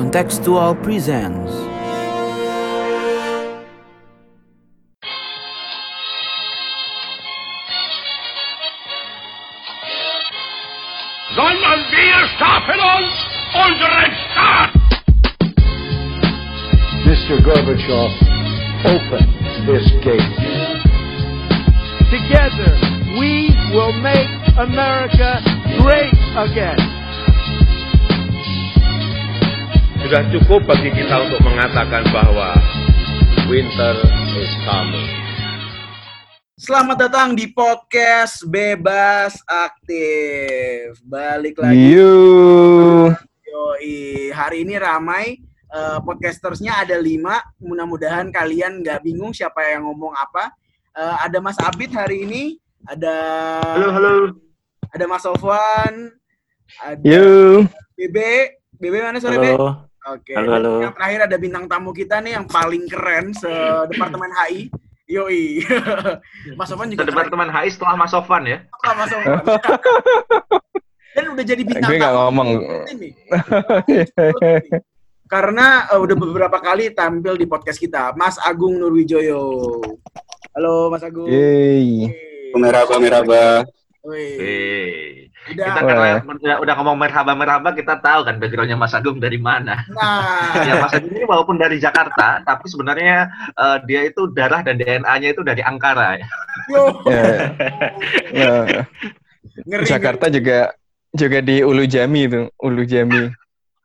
Contextual presents sondern wir schaffen uns unseren Staat. Mr. Gorbachev, open this gate. Together, we will make America great again. Sudah cukup bagi kita untuk mengatakan bahwa winter is coming. Selamat datang di podcast Bebas Aktif. Balik lagi. You. Yoi. Hari ini ramai. eh, podcastersnya ada lima. Mudah-mudahan kalian nggak bingung siapa yang ngomong apa. Eh, ada Mas Abid hari ini. Ada Halo, halo. ada Mas Sofwan. Ada You. Bebe. Bebe mana sore Be? Halo. Oke. Halo, halo. Yang terakhir ada bintang tamu kita nih yang paling keren se departemen HI. Yoi. Mas Sofwan juga departemen HI setelah Mas Sofan ya. keren, Mas Sofwan. Dan udah jadi bintang Gue nggak tamu ngomong. ini. Karena eh, udah beberapa kali tampil di podcast kita, Mas Agung Nurwijoyo. Halo Mas Agung. Yeay. Merhaba, merhaba. Wih, udah. Kita karena udah, udah ngomong merhaba merhaba kita tahu kan backgroundnya Mas Agung dari mana. Nah, Ya Mas Agung ini walaupun dari Jakarta, tapi sebenarnya eh, dia itu darah dan DNA-nya itu dari Ankara ya. yo. Ya. Ngeri. Jakarta juga juga di Ulu Jami itu, Ulu Jami.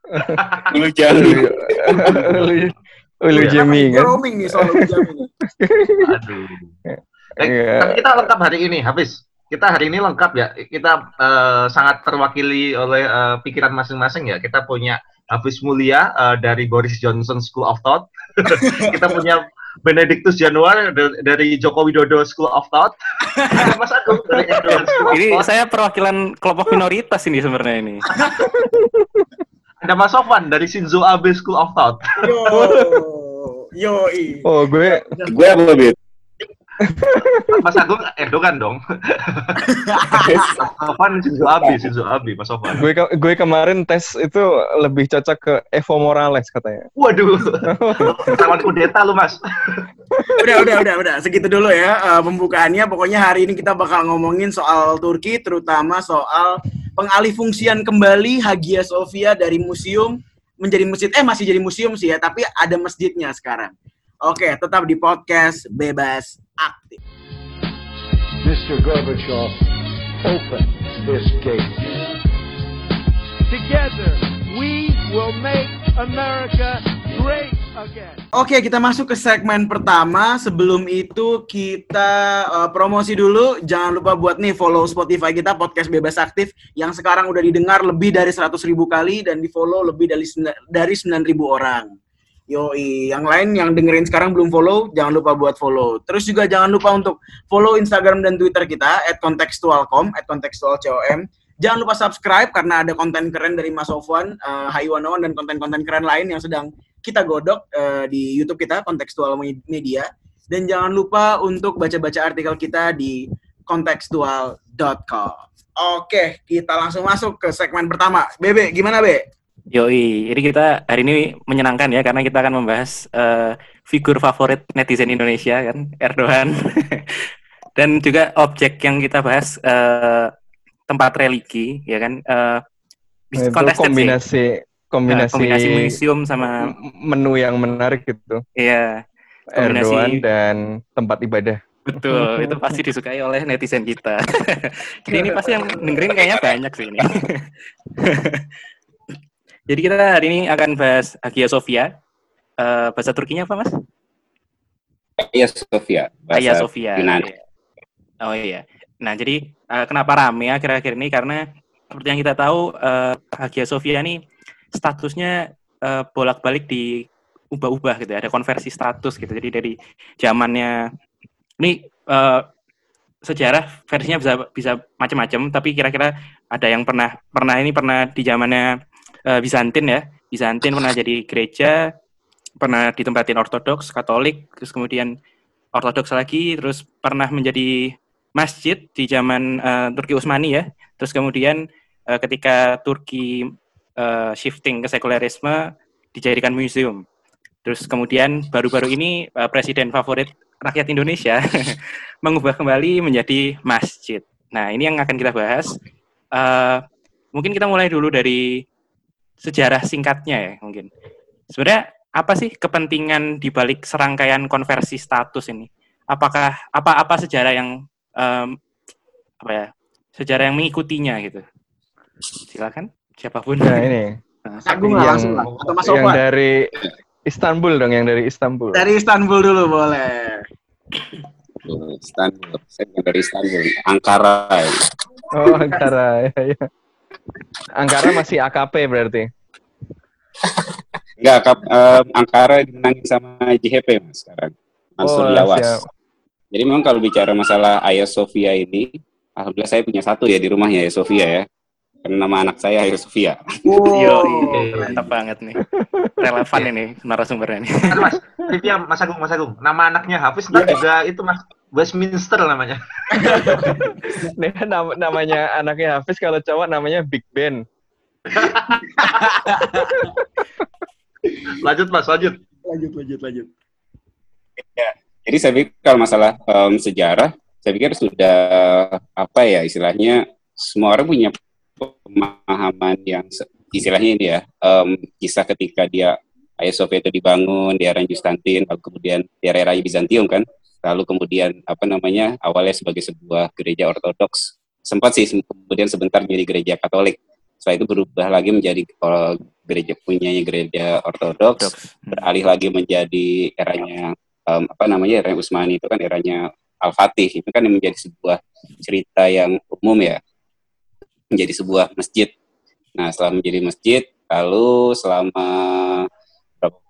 Lu jangan. Ulu, Ulu Iya, Jami kan. roaming nih soal jam ini. Aduh. Eh, tapi kita lengkap hari ini, habis. Kita hari ini lengkap ya. Kita eh, sangat terwakili oleh eh, pikiran masing-masing ya. Kita punya Hafiz Mulia eh, dari Boris Johnson School of Thought. kita punya Benedictus Januar da- dari Joko Widodo School of Thought. Ada Mas Agung dari School of Ini Thought. saya perwakilan kelompok minoritas ini sebenarnya ini. Ada Mas Sofwan dari Shinzo Abe School of Thought. Yo. Yo. Oh, gue Gue apa, Bit? Mas Agung Erdogan dong. Mas Sofwan Shinzo Abe, Shinzo Abe, Mas Sofwan. gue ke- gue kemarin tes itu lebih cocok ke Evo Morales katanya. Waduh, lawan kudeta lu Mas. udah udah udah udah segitu dulu ya eh, pembukaannya pokoknya hari ini kita bakal ngomongin soal Turki terutama soal pengalih fungsian kembali Hagia Sophia dari museum menjadi masjid eh masih jadi museum sih ya tapi ada masjidnya sekarang oke tetap di podcast bebas aktif Mr. Gorbachev, open this gate. Together, we will make America great again. Oke, kita masuk ke segmen pertama. Sebelum itu kita eh, promosi dulu. Jangan lupa buat nih follow Spotify kita podcast Bebas Aktif yang sekarang udah didengar lebih dari 100 ribu kali dan di follow lebih dari dari 9 ribu orang. Yoi, yang lain yang dengerin sekarang belum follow, jangan lupa buat follow. Terus juga jangan lupa untuk follow Instagram dan Twitter kita @contextualcom @contextualcom. Jangan lupa subscribe karena ada konten keren dari Mas Sofwan, uh, Haiwanawan dan konten-konten keren lain yang sedang kita godok eh, di YouTube kita Kontekstual Media dan jangan lupa untuk baca-baca artikel kita di kontekstual.com. Oke, kita langsung masuk ke segmen pertama. Bebe, gimana Be? Yoi, jadi kita hari ini menyenangkan ya karena kita akan membahas eh, figur favorit netizen Indonesia kan, Erdogan. Dan juga objek yang kita bahas eh, tempat religi ya kan. eh, Nah, itu contested sih. kombinasi kombinasi, kombinasi museum sama menu yang menarik gitu. ya Kombinasi- Erdogan dan tempat ibadah. betul itu pasti disukai oleh netizen kita. Jadi ini pasti yang dengerin kayaknya banyak sih ini. Jadi kita hari ini akan bahas Hagia Sophia. Eh, bahasa Turkinya apa mas? Iya, Sofia. Hagia Sophia. Yunani. Oh iya. Nah jadi eh, kenapa rame akhir-akhir ini karena seperti yang kita tahu eh, Hagia Sophia ini statusnya eh, bolak-balik diubah-ubah gitu. ya. Ada konversi status gitu. Jadi dari zamannya ini eh, sejarah versinya bisa bisa macam-macam. Tapi kira-kira ada yang pernah pernah ini pernah di zamannya eh, Bizantin ya. Bizantin pernah jadi gereja, pernah ditempatin Ortodoks, Katolik, terus kemudian Ortodoks lagi, terus pernah menjadi masjid di zaman eh, Turki Utsmani ya. Terus kemudian eh, ketika Turki eh, shifting ke sekulerisme, dijadikan museum. Terus kemudian baru-baru ini eh, presiden favorit rakyat Indonesia mengubah kembali menjadi masjid. Nah, ini yang akan kita bahas. Eh, mungkin kita mulai dulu dari sejarah singkatnya ya, mungkin. Sebenarnya apa sih kepentingan di balik serangkaian konversi status ini? Apakah apa apa sejarah yang em, apa ya? Sejarah yang mengikutinya gitu. Silakan siapa pun. Nah ini Nah, Agung lah yang, langsung lah. Atau Mas yang dari Istanbul dong, yang dari Istanbul. Dari Istanbul dulu boleh. Istanbul. Saya dari Istanbul. Ankara. Oh Ankara, ya, ya. Ankara masih AKP berarti. Enggak, Kap, eh, Ankara dimenangin sama JHP mas sekarang. Mansur Oh, siap. Jadi memang kalau bicara masalah Hagia Sophia ini, alhamdulillah saya punya satu ya di rumahnya Hagia Sophia ya. Karena nama anak saya Hagia Sophia. Yo, Wow. mantap banget nih. Relevan ini narasumbernya nih. Mas, Vivia, Mas Agung, Mas Agung. Nama anaknya Hafiz ntar juga itu Mas Westminster namanya. Nih, nam- namanya anaknya Hafiz kalau cowok namanya Big Ben. Lanjut Mas, lanjut. Lanjut, lanjut, lanjut. Jadi saya pikir kalau masalah em, sejarah, saya pikir sudah apa ya istilahnya semua orang punya pemahaman yang istilahnya ini ya em, kisah ketika dia Hagia Sophia itu dibangun di era Konstantin, lalu kemudian di era Bizantium kan, lalu kemudian apa namanya awalnya sebagai sebuah gereja Ortodoks, sempat sih kemudian sebentar menjadi gereja Katolik, setelah itu berubah lagi menjadi eh, gereja punyanya gereja Ortodoks, Hmm. beralih lagi menjadi eranya em, apa namanya era Utsmani itu kan eranya Al-Fatih. Itu kan yang menjadi sebuah cerita yang umum ya menjadi sebuah masjid. Nah setelah menjadi masjid lalu selama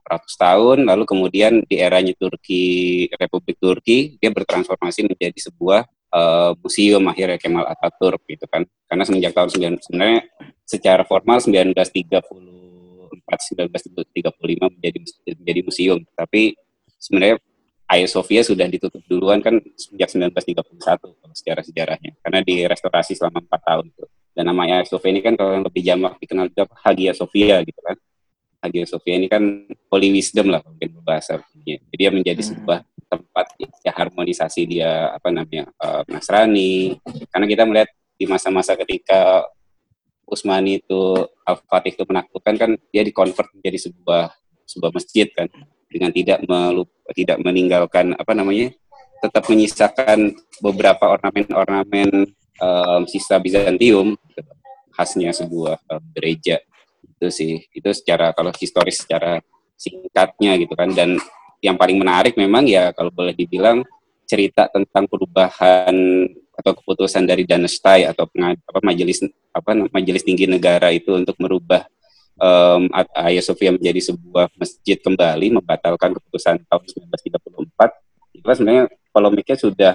ratus tahun lalu kemudian di eranya Turki Republik Turki dia bertransformasi menjadi sebuah eh, museum akhirnya Kemal Atatürk gitu kan karena semenjak tahun 9 sebenarnya secara formal 1934 1935 menjadi menjadi museum tapi sebenarnya Hagia Sophia sudah ditutup duluan kan sejak 1931 kalau secara sejarahnya karena direstorasi selama empat tahun tuh. dan nama Hagia Sophia ini kan kalau yang lebih jamak dikenal juga Hagia Sophia gitu kan. Hagia Sophia ini kan holy wisdom lah mungkin bahasa jadi dia menjadi Hmm. sebuah tempat ya harmonisasi dia apa namanya eh, Nasrani. Karena kita melihat di masa-masa ketika Utsmani itu Al-Fatih itu menaklukkan kan dia dikonvert menjadi sebuah sebuah masjid kan dengan tidak melup, tidak meninggalkan apa namanya tetap menyisakan beberapa ornamen-ornamen em, sisa Bizantium khasnya sebuah em, gereja. Itu sih itu secara kalau historis secara singkatnya gitu kan. Dan yang paling menarik memang ya kalau boleh dibilang cerita tentang perubahan atau keputusan dari Danastai atau penga- apa majelis apa majelis tinggi negara itu untuk merubah um, Hagia Sophia menjadi sebuah masjid kembali membatalkan keputusan tahun 1934 itu kan sebenarnya polemiknya sudah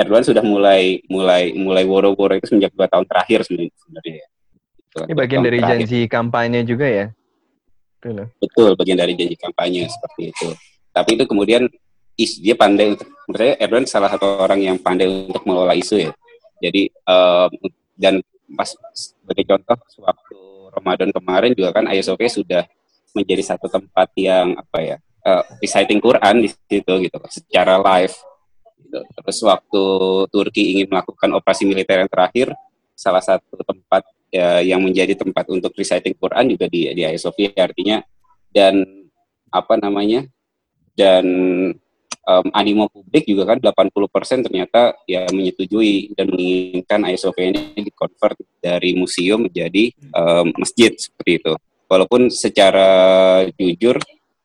Erdogan sudah mulai mulai mulai woro-woro itu sejak dua tahun terakhir sebenarnya ya. Gitu, Ini bagian dari terakhir. janji kampanye juga ya. Betul. Betul, bagian dari janji kampanye seperti itu. Tapi itu kemudian is, dia pandai untuk, menurut saya Erdogan salah satu orang yang pandai untuk mengelola isu ya. Jadi em, dan pas sebagai contoh waktu Ramadan kemarin juga kan Sophia sudah menjadi satu tempat yang apa ya eh, reciting Quran di situ gitu secara live. Gitu. Terus waktu Turki ingin melakukan operasi militer yang terakhir, salah satu tempat ya, yang menjadi tempat untuk reciting Quran juga di di Sophia artinya dan apa namanya dan em, animo publik juga kan 80% ternyata ya menyetujui dan menginginkan Sophia ini dikonvert dari museum menjadi em, masjid seperti itu. Walaupun secara jujur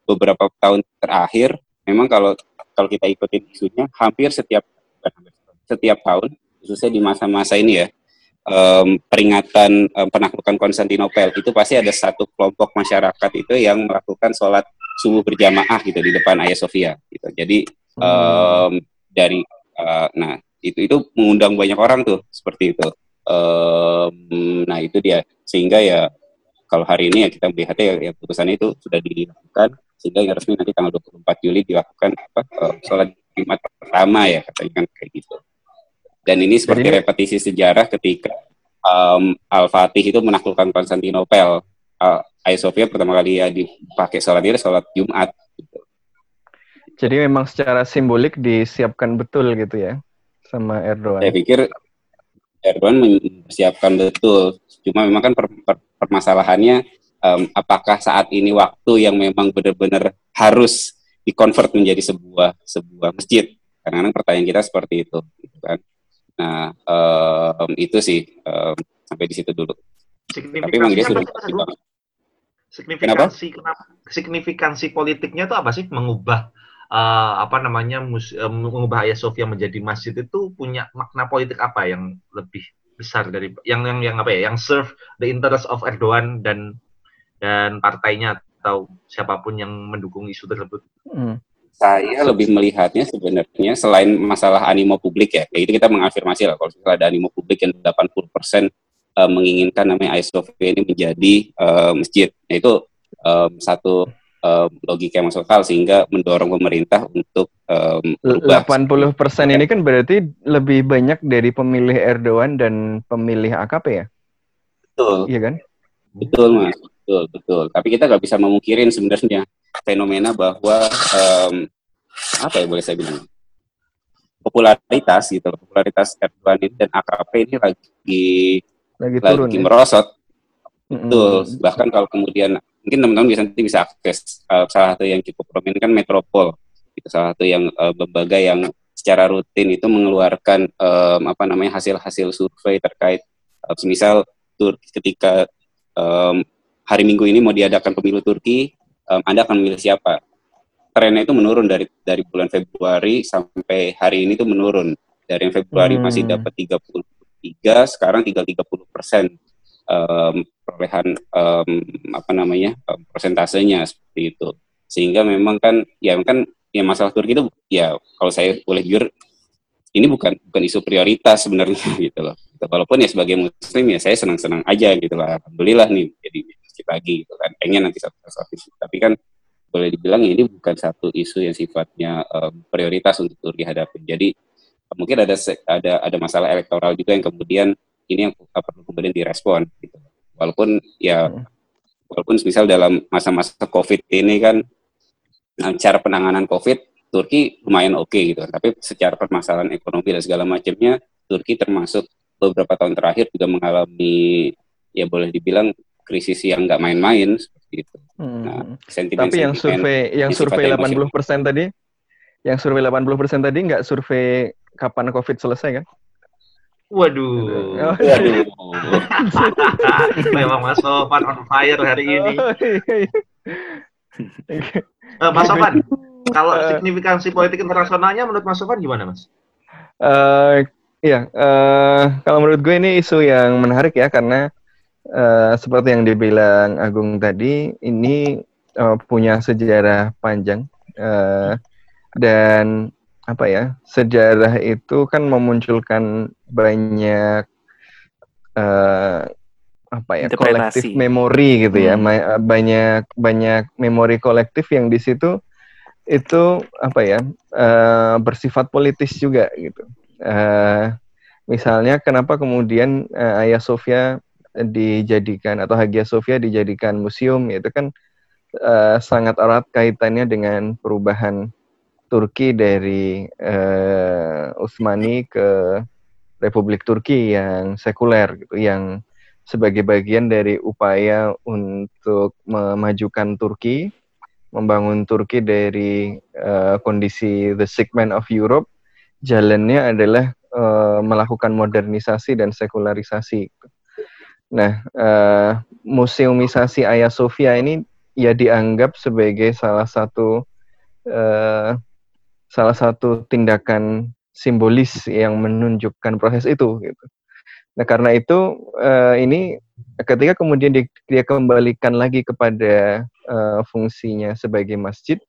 beberapa tahun terakhir memang kalau kalau kita ikutin isunya hampir setiap setiap tahun khususnya di masa-masa ini ya em, peringatan em, penaklukan Konstantinopel itu pasti ada satu kelompok masyarakat itu yang melakukan sholat subuh berjamaah gitu di depan Hagia Sophia gitu. Jadi em, dari eh, nah itu itu mengundang banyak orang tuh seperti itu. Em, nah itu dia sehingga ya kalau hari ini ya kita melihatnya ya, ya putusan itu sudah dilakukan sehingga yang resmi nanti tanggal 24 Juli dilakukan apa eh, sholat Jumat pertama ya katanya kan kayak gitu. Dan ini seperti ini- repetisi sejarah ketika em, Al-Fatih itu menaklukkan Konstantinopel. Uh, Hagia Sophia pertama kali ya dipakai sholat itu sholat Jumat. Gitu. Jadi memang secara simbolik disiapkan betul gitu ya sama Erdogan. Saya pikir Erdogan mempersiapkan betul. Cuma memang kan per, per, permasalahannya um, apakah saat ini waktu yang memang benar-benar harus dikonvert menjadi sebuah sebuah masjid? Kadang-kadang pertanyaan kita seperti itu, gitu kan. Nah, um, itu sih um, sampai di situ dulu. Tapi memang dia sudah signifikansi kenapa? signifikansi politiknya itu apa sih mengubah uh, apa namanya mus, uh, mengubah Hagia Sophia menjadi masjid itu punya makna politik apa yang lebih besar dari yang yang yang apa ya yang serve the interest of Erdogan dan dan partainya atau siapa pun yang mendukung isu tersebut. Hmm. Saya lebih melihatnya sebenarnya selain masalah animo publik ya, kayak itu kita mengafirmasi lah kalau ada animo publik yang 80 persen uh, menginginkan namanya Sophia ini menjadi uh, masjid. Nah, itu um, satu um, logika yang masuk akal sehingga mendorong pemerintah untuk um, 80 persen ini kan berarti lebih banyak dari pemilih Erdogan dan pemilih AKP ya? Betul. Iya kan? Betul mas, betul betul. Tapi kita nggak bisa memungkirin sebenarnya fenomena bahwa um, apa ya boleh saya bilang popularitas gitu, popularitas Erdogan ini dan AKP ini lagi lagi, turun, lagi ya? merosot. Betul. Mm-hmm. Bahkan kalau kemudian mungkin teman-teman bisa nanti bisa akses uh, salah satu yang cukup prominent kan Metropol. Itu salah satu yang uh, lembaga yang secara rutin itu mengeluarkan um, apa namanya hasil-hasil survei terkait uh, misal Turki ketika um, hari Minggu ini mau diadakan pemilu Turki, um, Anda akan memilih siapa? Trennya itu menurun dari dari bulan Februari sampai hari ini itu menurun. Dari yang Februari hmm. masih dapat 33, sekarang tinggal 30 persen um, perolehan um, apa namanya um, persentasenya seperti itu. Sehingga memang kan ya kan ya masalah Turki itu ya kalau saya boleh jujur ini bukan bukan isu prioritas sebenarnya gitu loh. Walaupun ya sebagai muslim ya saya senang-senang aja gitu lah. Alhamdulillah nih jadi masjid lagi gitu kan. Pengen nanti satu satu Tapi kan boleh dibilang ini bukan satu isu yang sifatnya um, prioritas untuk Turki hadapi. Jadi mungkin ada ada ada masalah elektoral juga yang kemudian ini yang perlu kemudian direspon gitu. Walaupun ya hmm. walaupun misal dalam masa-masa Covid ini kan nah, cara penanganan Covid Turki lumayan oke okay, gitu. Tapi secara permasalahan ekonomi dan segala macamnya Turki termasuk beberapa tahun terakhir juga mengalami ya boleh dibilang krisis yang nggak main-main seperti itu. Hmm. Nah, sentimen Tapi yang survei yang survei 80 persen tadi, yang survei 80 persen tadi nggak survei kapan COVID selesai kan? Waduh. Oh, Waduh. Memang Mas Sofan on fire hari ini. uh, Mas Sofan, kalau uh, signifikansi politik internasionalnya menurut Mas Sofan gimana, Mas? Uh, iya, uh, kalau menurut gue ini isu yang menarik ya karena uh, seperti yang dibilang Agung tadi, ini uh, punya sejarah panjang uh, dan apa ya sejarah itu kan memunculkan banyak uh, apa ya kolektif memori gitu ya. Hmm. banyak banyak memori kolektif yang di situ itu apa ya uh, bersifat politis juga gitu. Uh, misalnya kenapa kemudian uh, Ayah Sofia dijadikan atau Hagia Sophia dijadikan museum itu kan uh, sangat erat kaitannya dengan perubahan Turki dari uh, Utsmani ke Republik Turki yang sekuler gitu yang sebagai bagian dari upaya untuk memajukan Turki membangun Turki dari uh, kondisi the man of Europe. Jalannya adalah uh, melakukan modernisasi dan sekularisasi. Nah, uh, museumisasi Ayah Sofia ini ya dianggap sebagai salah satu uh, salah satu tindakan simbolis yang menunjukkan proses itu. Gitu. Nah, karena itu uh, ini ketika kemudian dia, dia kembalikan lagi kepada uh, fungsinya sebagai masjid,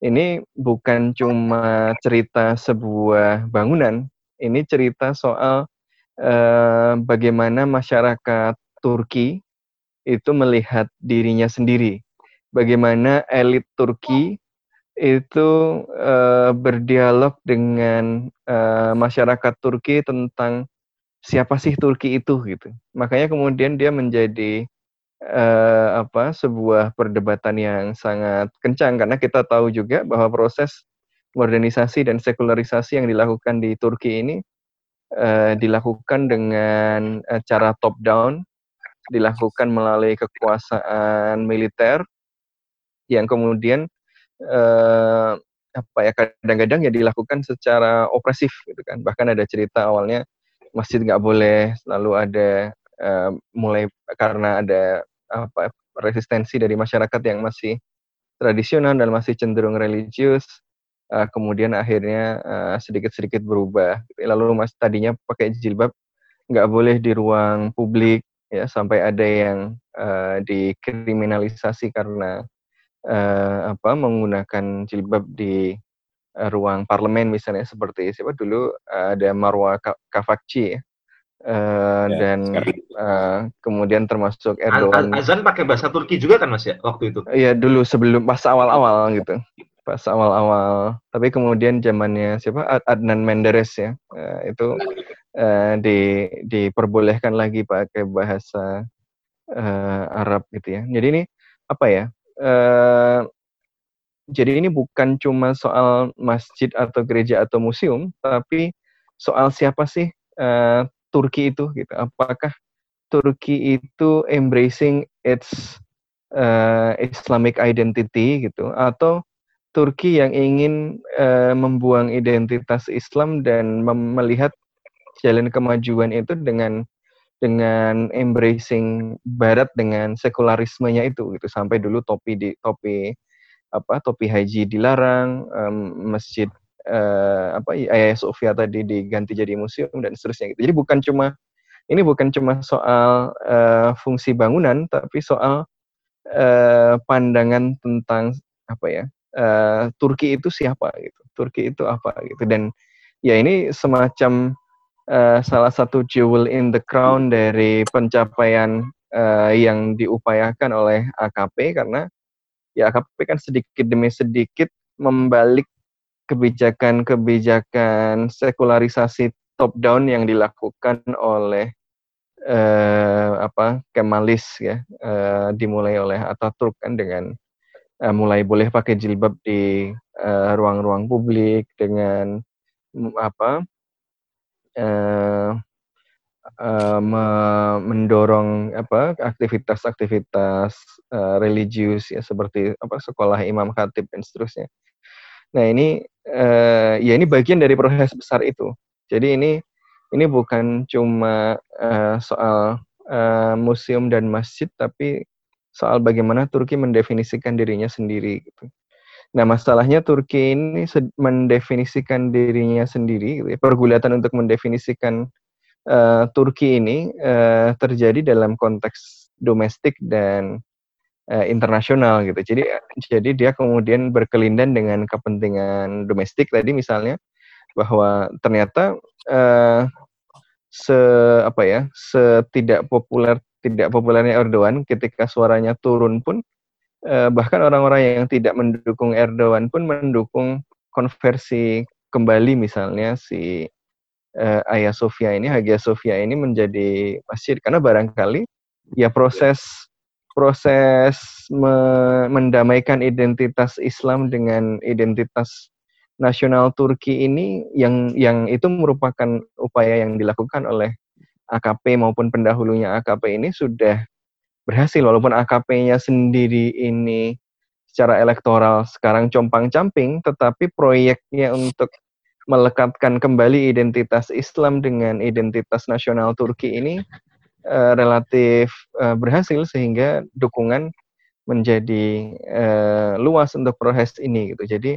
ini bukan cuma cerita sebuah bangunan, ini cerita soal eh, bagaimana masyarakat Turki itu melihat dirinya sendiri, bagaimana elit Turki itu eh, berdialog dengan eh, masyarakat Turki tentang siapa sih Turki itu gitu. Makanya kemudian dia menjadi eh, apa sebuah perdebatan yang sangat kencang karena kita tahu juga bahwa proses modernisasi dan sekularisasi yang dilakukan di Turki ini eh, dilakukan dengan eh, cara top down, dilakukan melalui kekuasaan militer yang kemudian eh, apa ya kadang-kadang ya dilakukan secara opresif gitu kan. Bahkan ada cerita awalnya masjid nggak boleh lalu ada uh, mulai karena ada apa resistensi dari masyarakat yang masih tradisional dan masih cenderung religius uh, kemudian akhirnya uh, sedikit-sedikit berubah. Lalu mas tadinya pakai jilbab nggak boleh di ruang publik ya sampai ada yang uh, dikriminalisasi karena uh, apa menggunakan jilbab di uh, ruang parlemen misalnya seperti siapa dulu uh, ada Marwa Kavakci ya. Uh, ya, dan uh, kemudian termasuk Erdogan. Azan pakai bahasa Turki juga kan mas ya waktu itu? Iya dulu sebelum pas awal-awal gitu, pas awal-awal. Tapi kemudian zamannya siapa Adnan Menderes ya uh, itu uh, di diperbolehkan lagi pakai bahasa uh, Arab gitu ya. Jadi ini apa ya? Uh, jadi ini bukan cuma soal masjid atau gereja atau museum, tapi soal siapa sih uh, Turki itu gitu. Apakah Turki itu embracing its uh, Islamic identity gitu atau Turki yang ingin uh, membuang identitas Islam dan melihat jalan kemajuan itu dengan dengan embracing barat dengan sekularismenya itu gitu. Sampai dulu topi di topi apa topi haji dilarang um, masjid uh, apa Ayah Sofia tadi diganti jadi museum dan seterusnya gitu. Jadi bukan cuma ini bukan cuma soal uh, fungsi bangunan tapi soal uh, pandangan tentang apa ya uh, Turki itu siapa gitu. Turki itu apa gitu. Dan ya ini semacam uh, salah satu jewel in the crown dari pencapaian uh, yang diupayakan oleh AKP karena ya AKP kan sedikit demi sedikit membalik kebijakan-kebijakan sekularisasi top down yang dilakukan oleh uh, apa Kemalis ya uh, dimulai oleh Ataturk kan dengan uh, mulai boleh pakai jilbab di ruang-ruang uh, publik dengan apa uh, uh, me mendorong apa aktivitas-aktivitas uh, religius ya seperti apa sekolah imam khatib dan seterusnya. Nah ini uh, ya ini bagian dari proses besar itu. Jadi ini ini bukan cuma uh, soal uh, museum dan masjid tapi soal bagaimana Turki mendefinisikan dirinya sendiri gitu. Nah, masalahnya Turki ini mendefinisikan dirinya sendiri, pergulatan untuk mendefinisikan uh, Turki ini uh, terjadi dalam konteks domestik dan uh, internasional gitu. Jadi jadi dia kemudian berkelindan dengan kepentingan domestik tadi misalnya bahwa ternyata uh, se apa ya, setidak populer tidak populernya Erdogan ketika suaranya turun pun bahkan orang-orang yang tidak mendukung Erdogan pun mendukung konversi kembali misalnya si uh, Ayah Sofia ini, Hagia Sofia ini menjadi masjid. Karena barangkali ya proses proses me mendamaikan identitas Islam dengan identitas nasional Turki ini yang yang itu merupakan upaya yang dilakukan oleh AKP maupun pendahulunya AKP ini sudah berhasil walaupun AKP-nya sendiri ini secara elektoral sekarang compang-camping tetapi proyeknya untuk melekatkan kembali identitas Islam dengan identitas nasional Turki ini uh, relatif uh, berhasil sehingga dukungan menjadi uh, luas untuk proses ini gitu. Jadi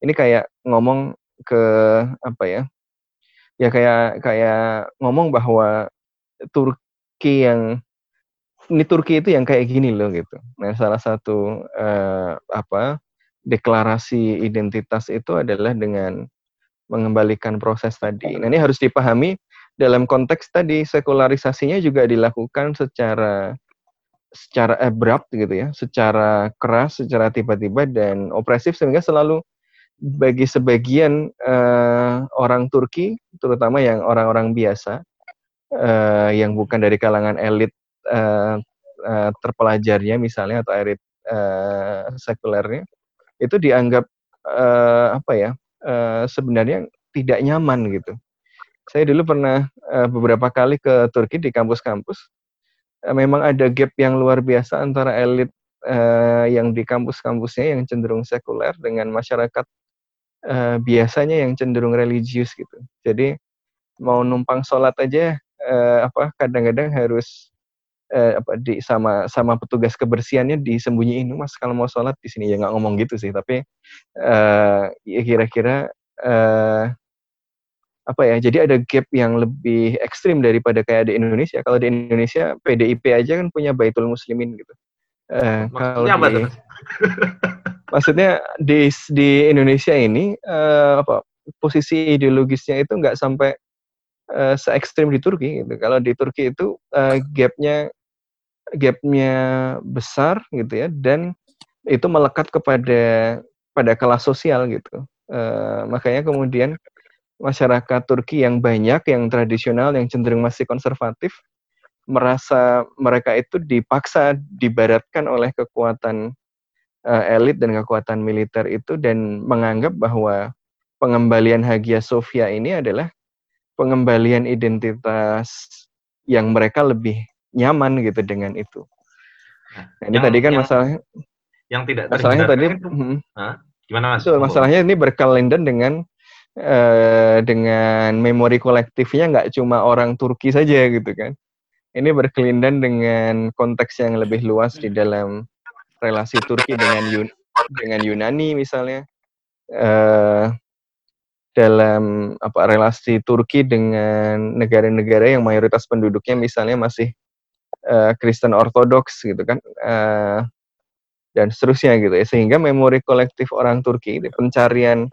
ini kayak ngomong ke apa ya? Ya kayak kayak ngomong bahwa Turki yang ini Turki itu yang kayak gini loh gitu. Nah, salah satu uh, apa deklarasi identitas itu adalah dengan mengembalikan proses tadi. Nah, ini harus dipahami dalam konteks tadi sekularisasinya juga dilakukan secara secara abrupt gitu ya, secara keras, secara tiba-tiba dan opresif sehingga selalu bagi sebagian uh, orang Turki, terutama yang orang-orang biasa uh, yang bukan dari kalangan elit uh, terpelajarnya misalnya atau elit uh, sekulernya itu dianggap uh, apa ya uh, sebenarnya tidak nyaman gitu. Saya dulu pernah uh, beberapa kali ke Turki di kampus-kampus. Uh, memang ada gap yang luar biasa antara elit uh, yang di kampus-kampusnya yang cenderung sekuler dengan masyarakat uh, biasanya yang cenderung religius gitu. Jadi mau numpang sholat aja uh, apa kadang-kadang harus uh, apa di sama sama petugas kebersihannya disembunyiin. Mas kalau mau sholat di sini. Ya nggak ngomong gitu sih tapi uh, ya kira-kira uh, apa ya jadi ada gap yang lebih ekstrim daripada kayak di Indonesia. Kalau di Indonesia PDIP aja kan punya Baitul Muslimin gitu. Uh, kalau di maksudnya di di Indonesia ini uh, apa posisi ideologisnya itu nggak sampai uh, se ekstrim di Turki gitu. Kalau di Turki itu uh, gapnya gapnya besar gitu ya dan itu melekat kepada pada kelas sosial gitu. Uh, makanya kemudian masyarakat Turki yang banyak yang tradisional yang cenderung masih konservatif merasa mereka itu dipaksa dibaratkan oleh kekuatan uh, elit dan kekuatan militer itu dan menganggap bahwa pengembalian Hagia Sophia ini adalah pengembalian identitas yang mereka lebih nyaman gitu dengan itu. Nah, ini yang, tadi kan yang, masalahnya yang tidak masalahnya tadi itu, hmm, gimana mas? So, masalahnya ini berkelindan dengan uh, dengan memori kolektifnya nggak cuma orang Turki saja gitu kan. Ini berkelindan dengan konteks yang lebih luas di dalam relasi Turki dengan Yun dengan Yunani misalnya. Uh, dalam apa relasi Turki dengan negara-negara yang mayoritas penduduknya misalnya masih uh, Kristen Ortodoks gitu kan uh, dan seterusnya gitu ya sehingga memori kolektif orang Turki pencarian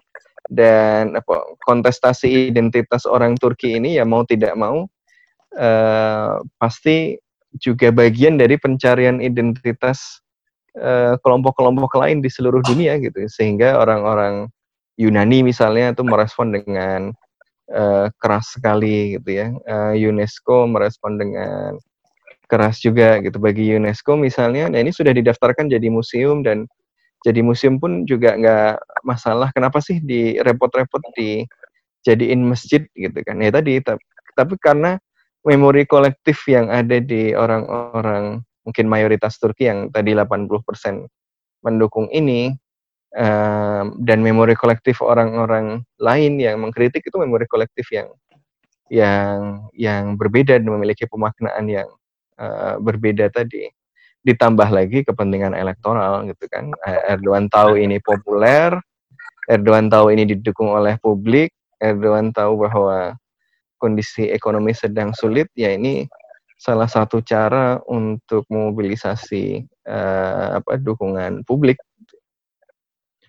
dan apa kontestasi identitas orang Turki ini ya mau tidak mau uh, pasti juga bagian dari pencarian identitas kelompok-kelompok uh, lain di seluruh dunia gitu sehingga orang-orang Yunani misalnya itu merespon dengan uh, keras sekali gitu ya. Uh, UNESCO merespon dengan keras juga gitu bagi UNESCO misalnya. Nah ini sudah didaftarkan jadi museum dan jadi museum pun juga nggak masalah. Kenapa sih di repot-repot di jadiin masjid gitu kan? Ya tadi tapi karena memori kolektif yang ada di orang-orang mungkin mayoritas Turki yang tadi 80% mendukung ini dan memori kolektif orang-orang lain yang mengkritik itu memori kolektif yang yang yang berbeda dan memiliki pemaknaan yang uh, berbeda tadi ditambah lagi kepentingan elektoral gitu kan. Erdogan tahu ini populer Erdogan tahu ini didukung oleh publik Erdogan tahu bahwa kondisi ekonomi sedang sulit ya ini salah satu cara untuk memobilisasi uh, apa dukungan publik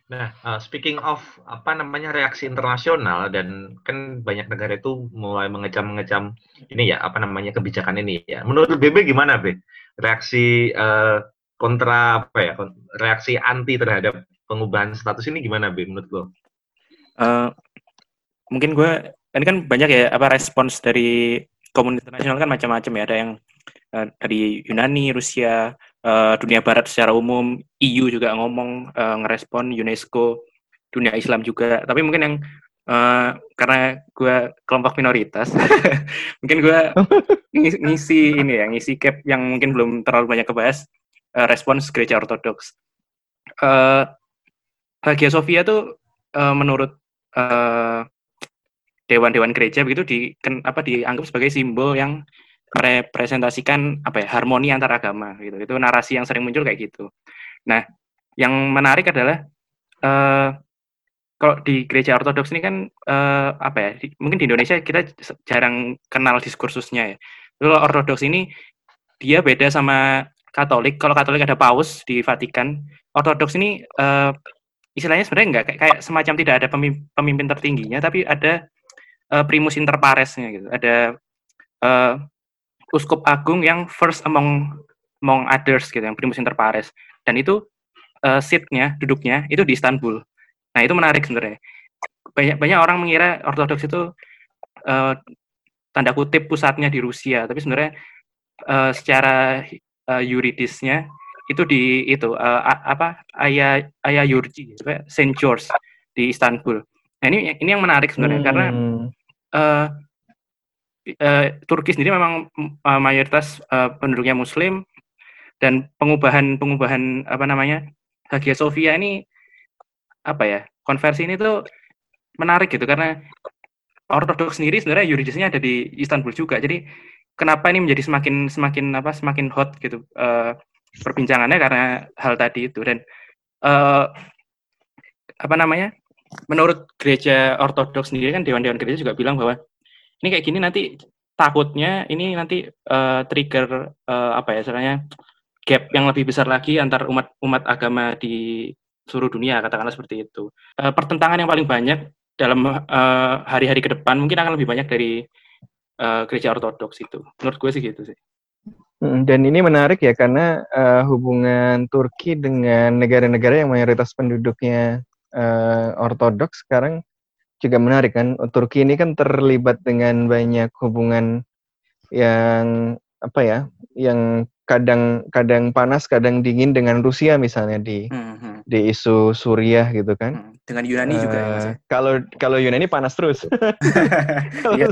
Nah, uh, speaking of apa namanya reaksi internasional dan kan banyak negara itu mulai mengecam-mengecam ini ya apa namanya kebijakan ini ya. Menurut BB gimana, B? Reaksi uh, kontra apa ya? Reaksi anti terhadap pengubahan status ini gimana, B? Menurut lo? Uh, mungkin gue ini kan banyak ya apa respons dari komunitas internasional kan macam-macam ya. Ada yang uh, dari Yunani, Rusia, uh, dunia barat secara umum, EU juga ngomong uh, ngerespon UNESCO, dunia Islam juga. Tapi mungkin yang uh, karena gue kelompok minoritas, mungkin gue ngisi, ngisi ini ya, ngisi cap yang mungkin belum terlalu banyak kebahas, uh, respons gereja ortodoks. Uh, Hagia Sophia tuh uh, menurut uh, dewan-dewan gereja begitu di ken, apa dianggap sebagai simbol yang merepresentasikan apa ya harmoni antar agama gitu. Itu narasi yang sering muncul kayak gitu. Nah yang menarik adalah uh, kalau di gereja ortodoks ini kan uh, apa ya di, mungkin di Indonesia kita jarang kenal diskursusnya ya. Kalau ortodoks ini dia beda sama Katolik. Kalau Katolik ada paus di Vatikan ortodoks ini uh, istilahnya sebenarnya enggak kayak, kayak semacam tidak ada pemimpin, pemimpin tertingginya tapi ada uh, primus inter paresnya gitu. Ada uskup agung yang first among among others gitu yang primus inter pares dan itu uh, seatnya duduknya itu di Istanbul nah itu menarik sebenarnya banyak banyak orang mengira ortodoks itu uh, tanda kutip pusatnya di Rusia tapi sebenarnya uh, secara uh, yuridisnya itu di itu uh, apa Ayah Ayah Yurji Saint George di Istanbul. Nah ini ini yang menarik sebenarnya hmm. karena uh, uh, Turki sendiri memang uh, mayoritas uh, penduduknya Muslim dan pengubahan pengubahan apa namanya Hagia Sophia ini apa ya konversi ini tuh menarik gitu karena Ortodoks sendiri sebenarnya yuridisnya ada di Istanbul juga. Jadi kenapa ini menjadi semakin semakin apa semakin hot gitu uh, perbincangannya karena hal tadi itu. Dan apa namanya menurut gereja ortodoks sendiri kan dewan-dewan gereja juga bilang bahwa ini kayak gini nanti takutnya ini nanti uh, trigger uh, apa ya istilahnya gap yang lebih besar lagi antar umat umat agama di seluruh dunia katakanlah seperti itu. Uh, pertentangan yang paling banyak dalam hari-hari uh, ke depan mungkin akan lebih banyak dari uh, gereja ortodoks itu. Menurut gue sih gitu sih. Hmm, dan ini menarik ya karena uh, hubungan Turki dengan negara-negara yang mayoritas penduduknya uh, ortodoks sekarang juga menarik kan. Turki ini kan terlibat dengan banyak hubungan yang apa ya, yang kadang-kadang panas, kadang dingin dengan Rusia misalnya di hmm. di isu Suriah gitu kan. Hmm. Dengan Yunani uh, juga ya. Ya? Kalau kalau Yunani panas terus. Iya.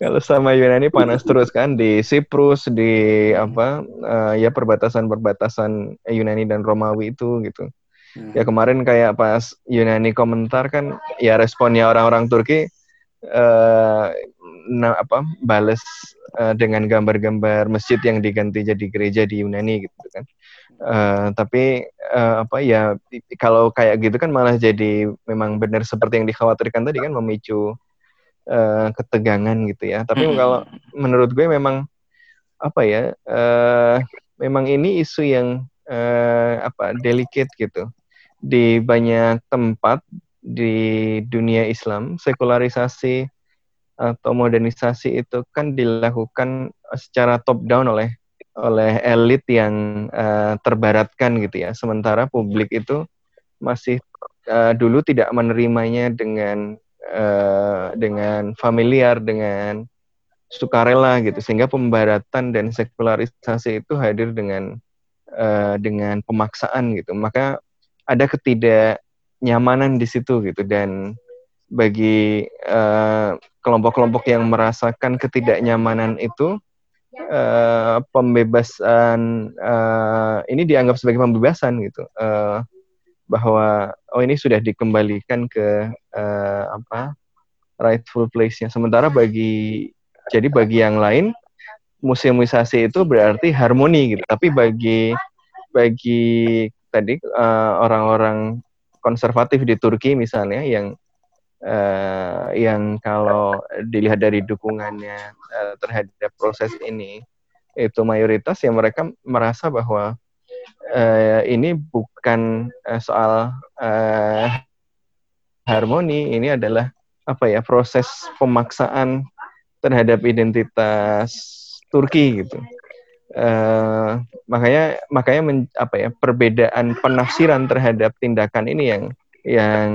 Kalau sama Yunani panas terus kan di Siprus di apa uh, ya perbatasan-perbatasan Yunani dan Romawi itu gitu. Hmm. Ya kemarin kayak pas Yunani komentar kan ya responnya orang-orang Turki uh, nah, apa bales uh, dengan gambar-gambar masjid yang diganti jadi gereja di Yunani gitu kan. Uh, tapi uh, apa ya kalau kayak gitu kan malah jadi memang benar seperti yang dikhawatirkan tadi kan memicu uh, ketegangan gitu ya. Tapi hmm. kalau menurut gue memang apa ya, uh, memang ini isu yang uh, apa delicate gitu di banyak tempat di dunia Islam sekularisasi atau modernisasi itu kan dilakukan secara top down oleh oleh elit yang uh, terbaratkan gitu ya. Sementara publik itu masih uh, dulu tidak menerimanya dengan uh, dengan familiar dengan sukarela gitu. Sehingga pembaratan dan sekularisasi itu hadir dengan uh, dengan pemaksaan gitu. Maka ada ketidaknyamanan di situ gitu dan bagi kelompok kelompok-kelompok yang merasakan ketidaknyamanan itu uh, pembebasan uh, ini dianggap sebagai pembebasan gitu uh, bahwa oh ini sudah dikembalikan ke uh, apa rightful place-nya. Sementara bagi jadi bagi yang lain museumisasi itu berarti harmoni gitu. Tapi bagi bagi tadi uh, orang-orang konservatif di Turki misalnya yang uh, yang kalau dilihat dari dukungannya uh, terhadap proses ini itu mayoritas yang mereka merasa bahwa uh, ini bukan uh, soal uh, harmoni, ini adalah apa ya proses pemaksaan terhadap identitas Turki gitu. Uh, makanya makanya men, apa ya perbedaan penafsiran terhadap tindakan ini yang yang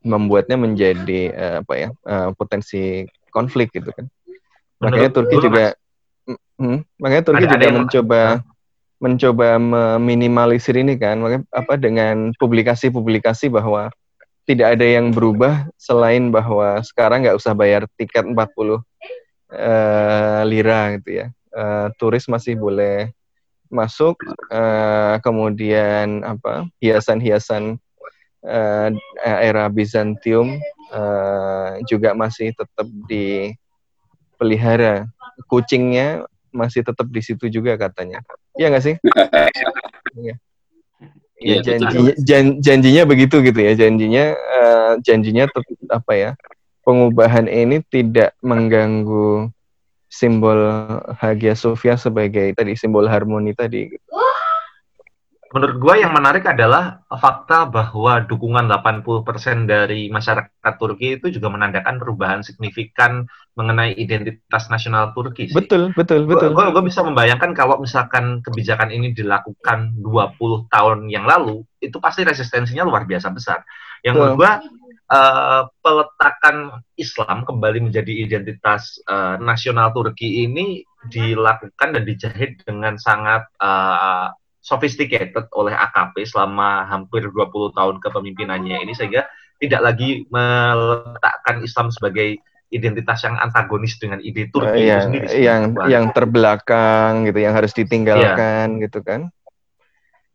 membuatnya menjadi uh, apa ya uh, potensi konflik gitu kan. Makanya Turki juga hmm, makanya Turki ada, juga ada mencoba mencoba meminimalisir ini kan apa dengan publikasi-publikasi bahwa tidak ada yang berubah selain bahwa sekarang nggak usah bayar tiket 40 uh, eh, lira gitu ya. Uh, turis masih boleh masuk uh, kemudian apa hiasan-hiasan uh, era Bizantium uh, juga masih tetap dipelihara. Kucingnya masih tetap di situ juga katanya. Iya nggak sih? Iya. Ya, janjinya, jan, janjinya begitu gitu ya. Janjinya uh, janjinya tetap, apa ya? Pengubahan ini tidak mengganggu simbol Hagia Sophia sebagai tadi simbol harmoni tadi. Menurut gue yang menarik adalah fakta bahwa dukungan 80% dari masyarakat Turki itu juga menandakan perubahan signifikan mengenai identitas nasional Turki. Sih. Betul, betul, betul. Gue bisa membayangkan kalau misalkan kebijakan ini dilakukan 20 tahun yang lalu, itu pasti resistensinya luar biasa besar. Yang menurut gue uh, peletakan Islam kembali menjadi identitas uh, nasional Turki ini dilakukan dan dijahit dengan sangat uh, sophisticated oleh AKP selama hampir 20 tahun kepemimpinannya ini sehingga tidak lagi meletakkan Islam sebagai identitas yang antagonis dengan ide Turki uh, itu yang, sendiri. Yang yang terbelakang gitu, yang harus ditinggalkan yeah. gitu kan.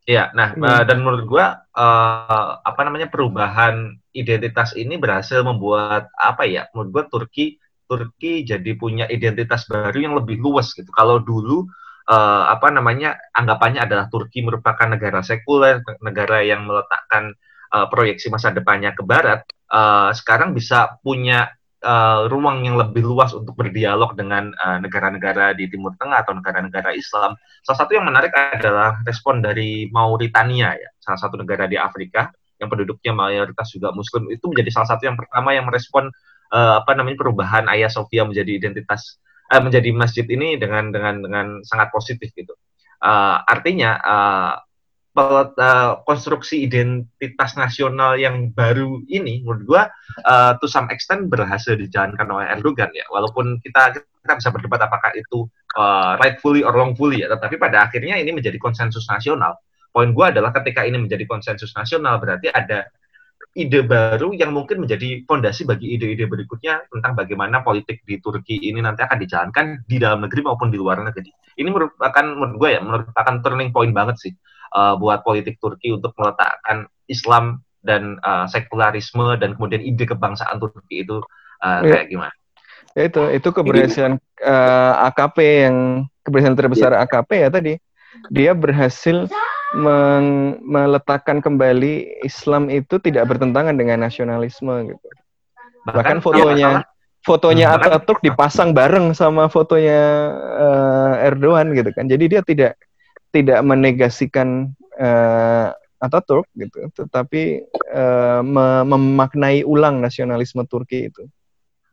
Iya, nah hmm. uh, dan menurut gua uh, apa namanya perubahan identitas ini berhasil membuat apa ya? Menurut gua Turki Turki jadi punya identitas baru yang lebih luas gitu. Kalau dulu uh, apa namanya anggapannya adalah Turki merupakan negara sekuler, negara yang meletakkan uh, proyeksi masa depannya ke barat, uh, sekarang bisa punya uh, ruang yang lebih luas untuk berdialog dengan eh, negara-negara uh, di Timur Tengah atau negara-negara Islam. Salah satu yang menarik adalah respon dari Mauritania ya, salah satu negara di Afrika yang penduduknya mayoritas juga Muslim itu menjadi salah satu yang pertama yang merespon uh, apa namanya perubahan Ayah Sofia menjadi identitas uh, menjadi masjid ini dengan dengan dengan sangat positif gitu. Uh, artinya uh, uh, konstruksi identitas nasional yang baru ini menurut gua uh, to some extent berhasil dijalankan oleh Erdogan ya. Walaupun kita kita bisa berdebat apakah itu uh, rightfully or wrongfully ya. Tetapi pada akhirnya ini menjadi konsensus nasional. Poin gua adalah ketika ini menjadi konsensus nasional berarti ada ide baru yang mungkin menjadi fondasi bagi ide-ide berikutnya tentang bagaimana politik di Turki ini nanti akan dijalankan di dalam negeri maupun di luar negeri. Ini merupakan menurut gue ya merupakan turning point banget sih uh, buat politik Turki untuk meletakkan Islam dan uh, sekularisme dan kemudian ide kebangsaan Turki itu uh, ya. kayak gimana? Ya itu itu keberhasilan uh, AKP yang keberhasilan terbesar ya. AKP ya tadi dia berhasil meng meletakkan kembali Islam itu tidak bertentangan dengan nasionalisme gitu. Bahkan, Bahkan fotonya ya, fotonya Ataturk dipasang bareng sama fotonya uh, Erdogan gitu kan. Jadi dia tidak tidak menegasikan uh, Ataturk gitu, tetapi uh, memaknai ulang nasionalisme Turki itu.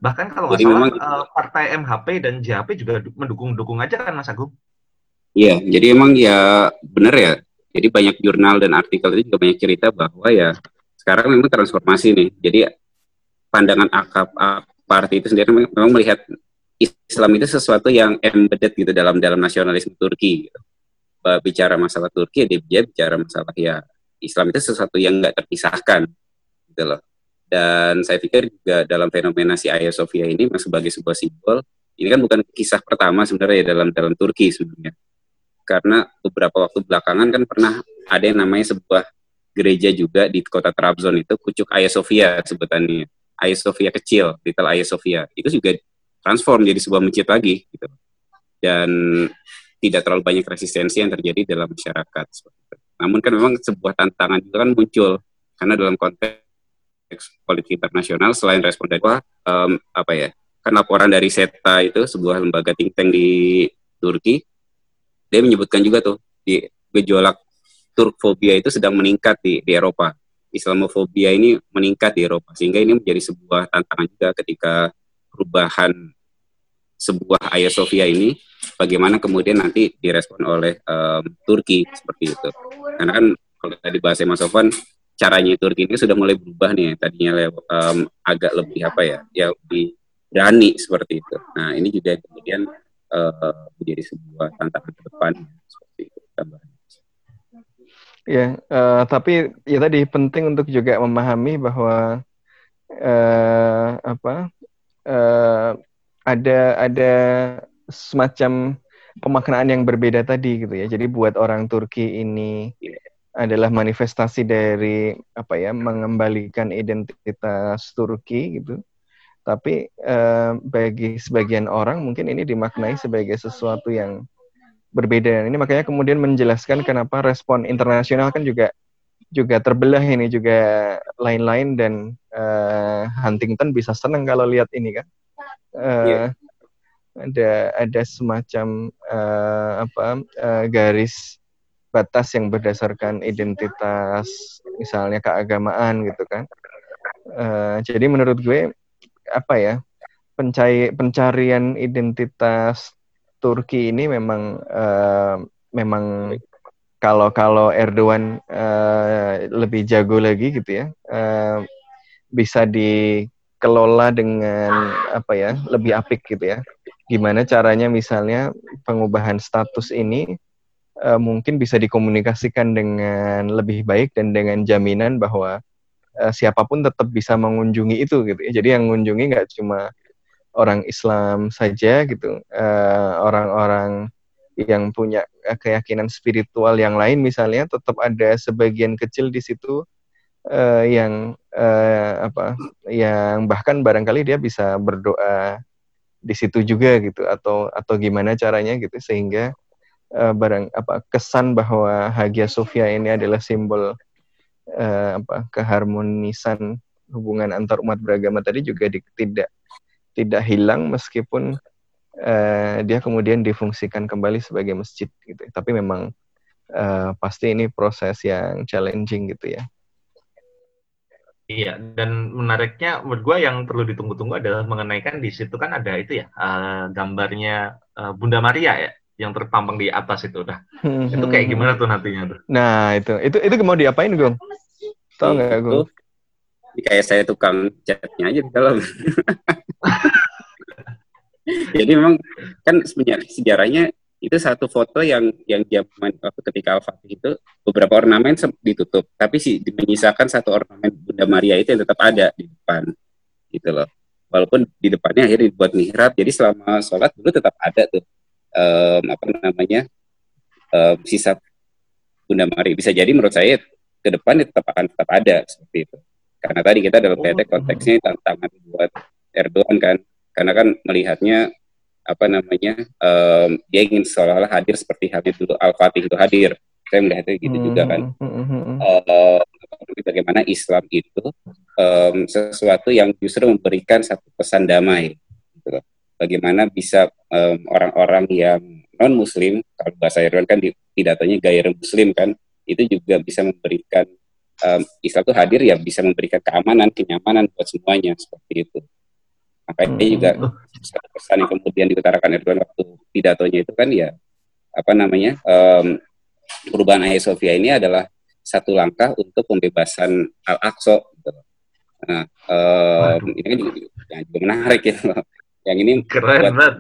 Bahkan kalau nggak salah memang, uh, partai MHP dan JHP juga mendukung-dukung aja kan Mas Agung? Iya, jadi emang ya benar ya. Jadi banyak jurnal dan artikel itu juga banyak cerita bahwa ya sekarang memang transformasi nih. Jadi pandangan akap partai itu sendiri memang melihat Islam itu sesuatu yang embedded gitu dalam dalam nasionalisme Turki. Gitu bicara masalah Turki dia, bicara masalah ya Islam itu sesuatu yang nggak terpisahkan gitu loh. Dan saya pikir juga dalam fenomena si Hagia Sophia ini sebagai sebuah simbol ini kan bukan kisah pertama sebenarnya dalam dalam Turki sebenarnya. Karena beberapa waktu belakangan kan pernah ada yang namanya sebuah gereja juga di kota Trabzon itu kucuk Hagia Sophia sebutannya. Hagia Sophia kecil Little Hagia Sophia itu juga transform jadi sebuah masjid lagi gitu. Dan tidak terlalu banyak resistensi yang terjadi dalam masyarakat. Namun kan memang sebuah tantangan itu kan muncul karena dalam konteks politik internasional selain respon dari um, apa ya kan laporan dari SETA itu sebuah lembaga think tank di Turki dia menyebutkan juga tuh di gejolak Turkfobia itu sedang meningkat di, di Eropa. Islamofobia ini meningkat di Eropa sehingga ini menjadi sebuah tantangan juga ketika perubahan sebuah Hagia Sophia ini bagaimana kemudian nanti direspon oleh um, Turki seperti itu. Karena kan kalau tadi bahasa Mas Sofan caranya Turki ini sudah mulai berubah nih tadinya um, agak lebih apa ya ya lebih berani seperti itu. Nah ini juga kemudian uh, menjadi sebuah tantangan ke depan seperti itu Ya, uh, tapi ya tadi penting untuk juga memahami bahwa uh, apa uh, ada ada semacam pemaknaan yang berbeda tadi gitu ya. Jadi buat orang Turki ini adalah manifestasi dari apa ya mengembalikan identitas Turki gitu. Tapi eh, bagi sebagian orang mungkin ini dimaknai sebagai sesuatu yang berbeda. Ini makanya kemudian menjelaskan kenapa respon internasional kan juga juga terbelah ini juga lain-lain dan uh, Huntington bisa senang kalau lihat ini kan yeah. ada ada semacam uh, apa uh, garis batas yang berdasarkan identitas misalnya keagamaan gitu kan uh, jadi menurut gue apa ya pencari pencarian identitas Turki ini memang uh, memang kalau kalau Erdogan uh, lebih jago lagi gitu ya uh, bisa dikelola dengan apa ya lebih apik gitu ya. Gimana caranya misalnya pengubahan status ini uh, mungkin bisa dikomunikasikan dengan lebih baik dan dengan jaminan bahwa uh, siapa pun tetap bisa mengunjungi itu gitu ya. Jadi yang mengunjungi nggak cuma orang Islam saja gitu, orang orang-orang yang punya keyakinan spiritual yang lain misalnya tetap ada sebagian kecil di situ uh, yang uh, apa yang bahkan barangkali dia bisa berdoa di situ juga gitu atau atau gimana caranya gitu sehingga uh, barang apa kesan bahwa Hagia Sophia ini adalah simbol uh, apa keharmonisan hubungan antar umat beragama tadi juga di, tidak tidak hilang meskipun uh, dia kemudian difungsikan kembali sebagai masjid gitu. Tapi memang uh, pasti ini proses yang challenging gitu ya. Iya, dan menariknya menurut gue yang perlu ditunggu-tunggu adalah mengenai kan di situ kan ada itu ya uh, gambarnya uh, Bunda Maria ya yang terpampang di atas itu dah. Hmm. Itu kayak gimana tuh nantinya tuh? Nah itu itu itu mau diapain gue? Tahu nggak gue? Kayak saya tukang catnya aja kalau. Jadi memang kan sebenarnya sejarahnya itu satu foto yang yang zaman waktu ketika Al-Fatih itu beberapa ornamen ditutup, tapi sih menyisakan satu ornamen Bunda Maria itu yang tetap ada di depan, gitu loh. Walaupun di depannya akhirnya dibuat mihrab, jadi selama sholat dulu tetap ada tuh um, apa namanya um, sisa Bunda Maria. Bisa jadi menurut saya ke depan tetap akan tetap ada seperti itu. Karena tadi kita dalam konteks konteksnya tantangan buat Erdogan kan, karena kan melihatnya apa namanya um, dia ingin seolah-olah hadir seperti halnya dulu Al Fatih itu hadir. Saya melihatnya gitu hmm, juga kan. uh, bagaimana Islam itu um, sesuatu yang justru memberikan satu pesan damai gitu. bagaimana bisa orang-orang um, yang non Muslim kalau bahasa Irwan kan di pidatonya gaya Muslim kan itu juga bisa memberikan um, Islam itu hadir ya bisa memberikan keamanan kenyamanan buat semuanya seperti itu makanya hmm. juga pesan yang kemudian diutarakan Erdogan waktu pidatonya itu kan ya apa namanya um, perubahan Hagia Sophia ini adalah satu langkah untuk pembebasan Al Aqsa. Gitu. Nah, um, ini kan juga, yang juga menarik ya. Yang ini keren banget.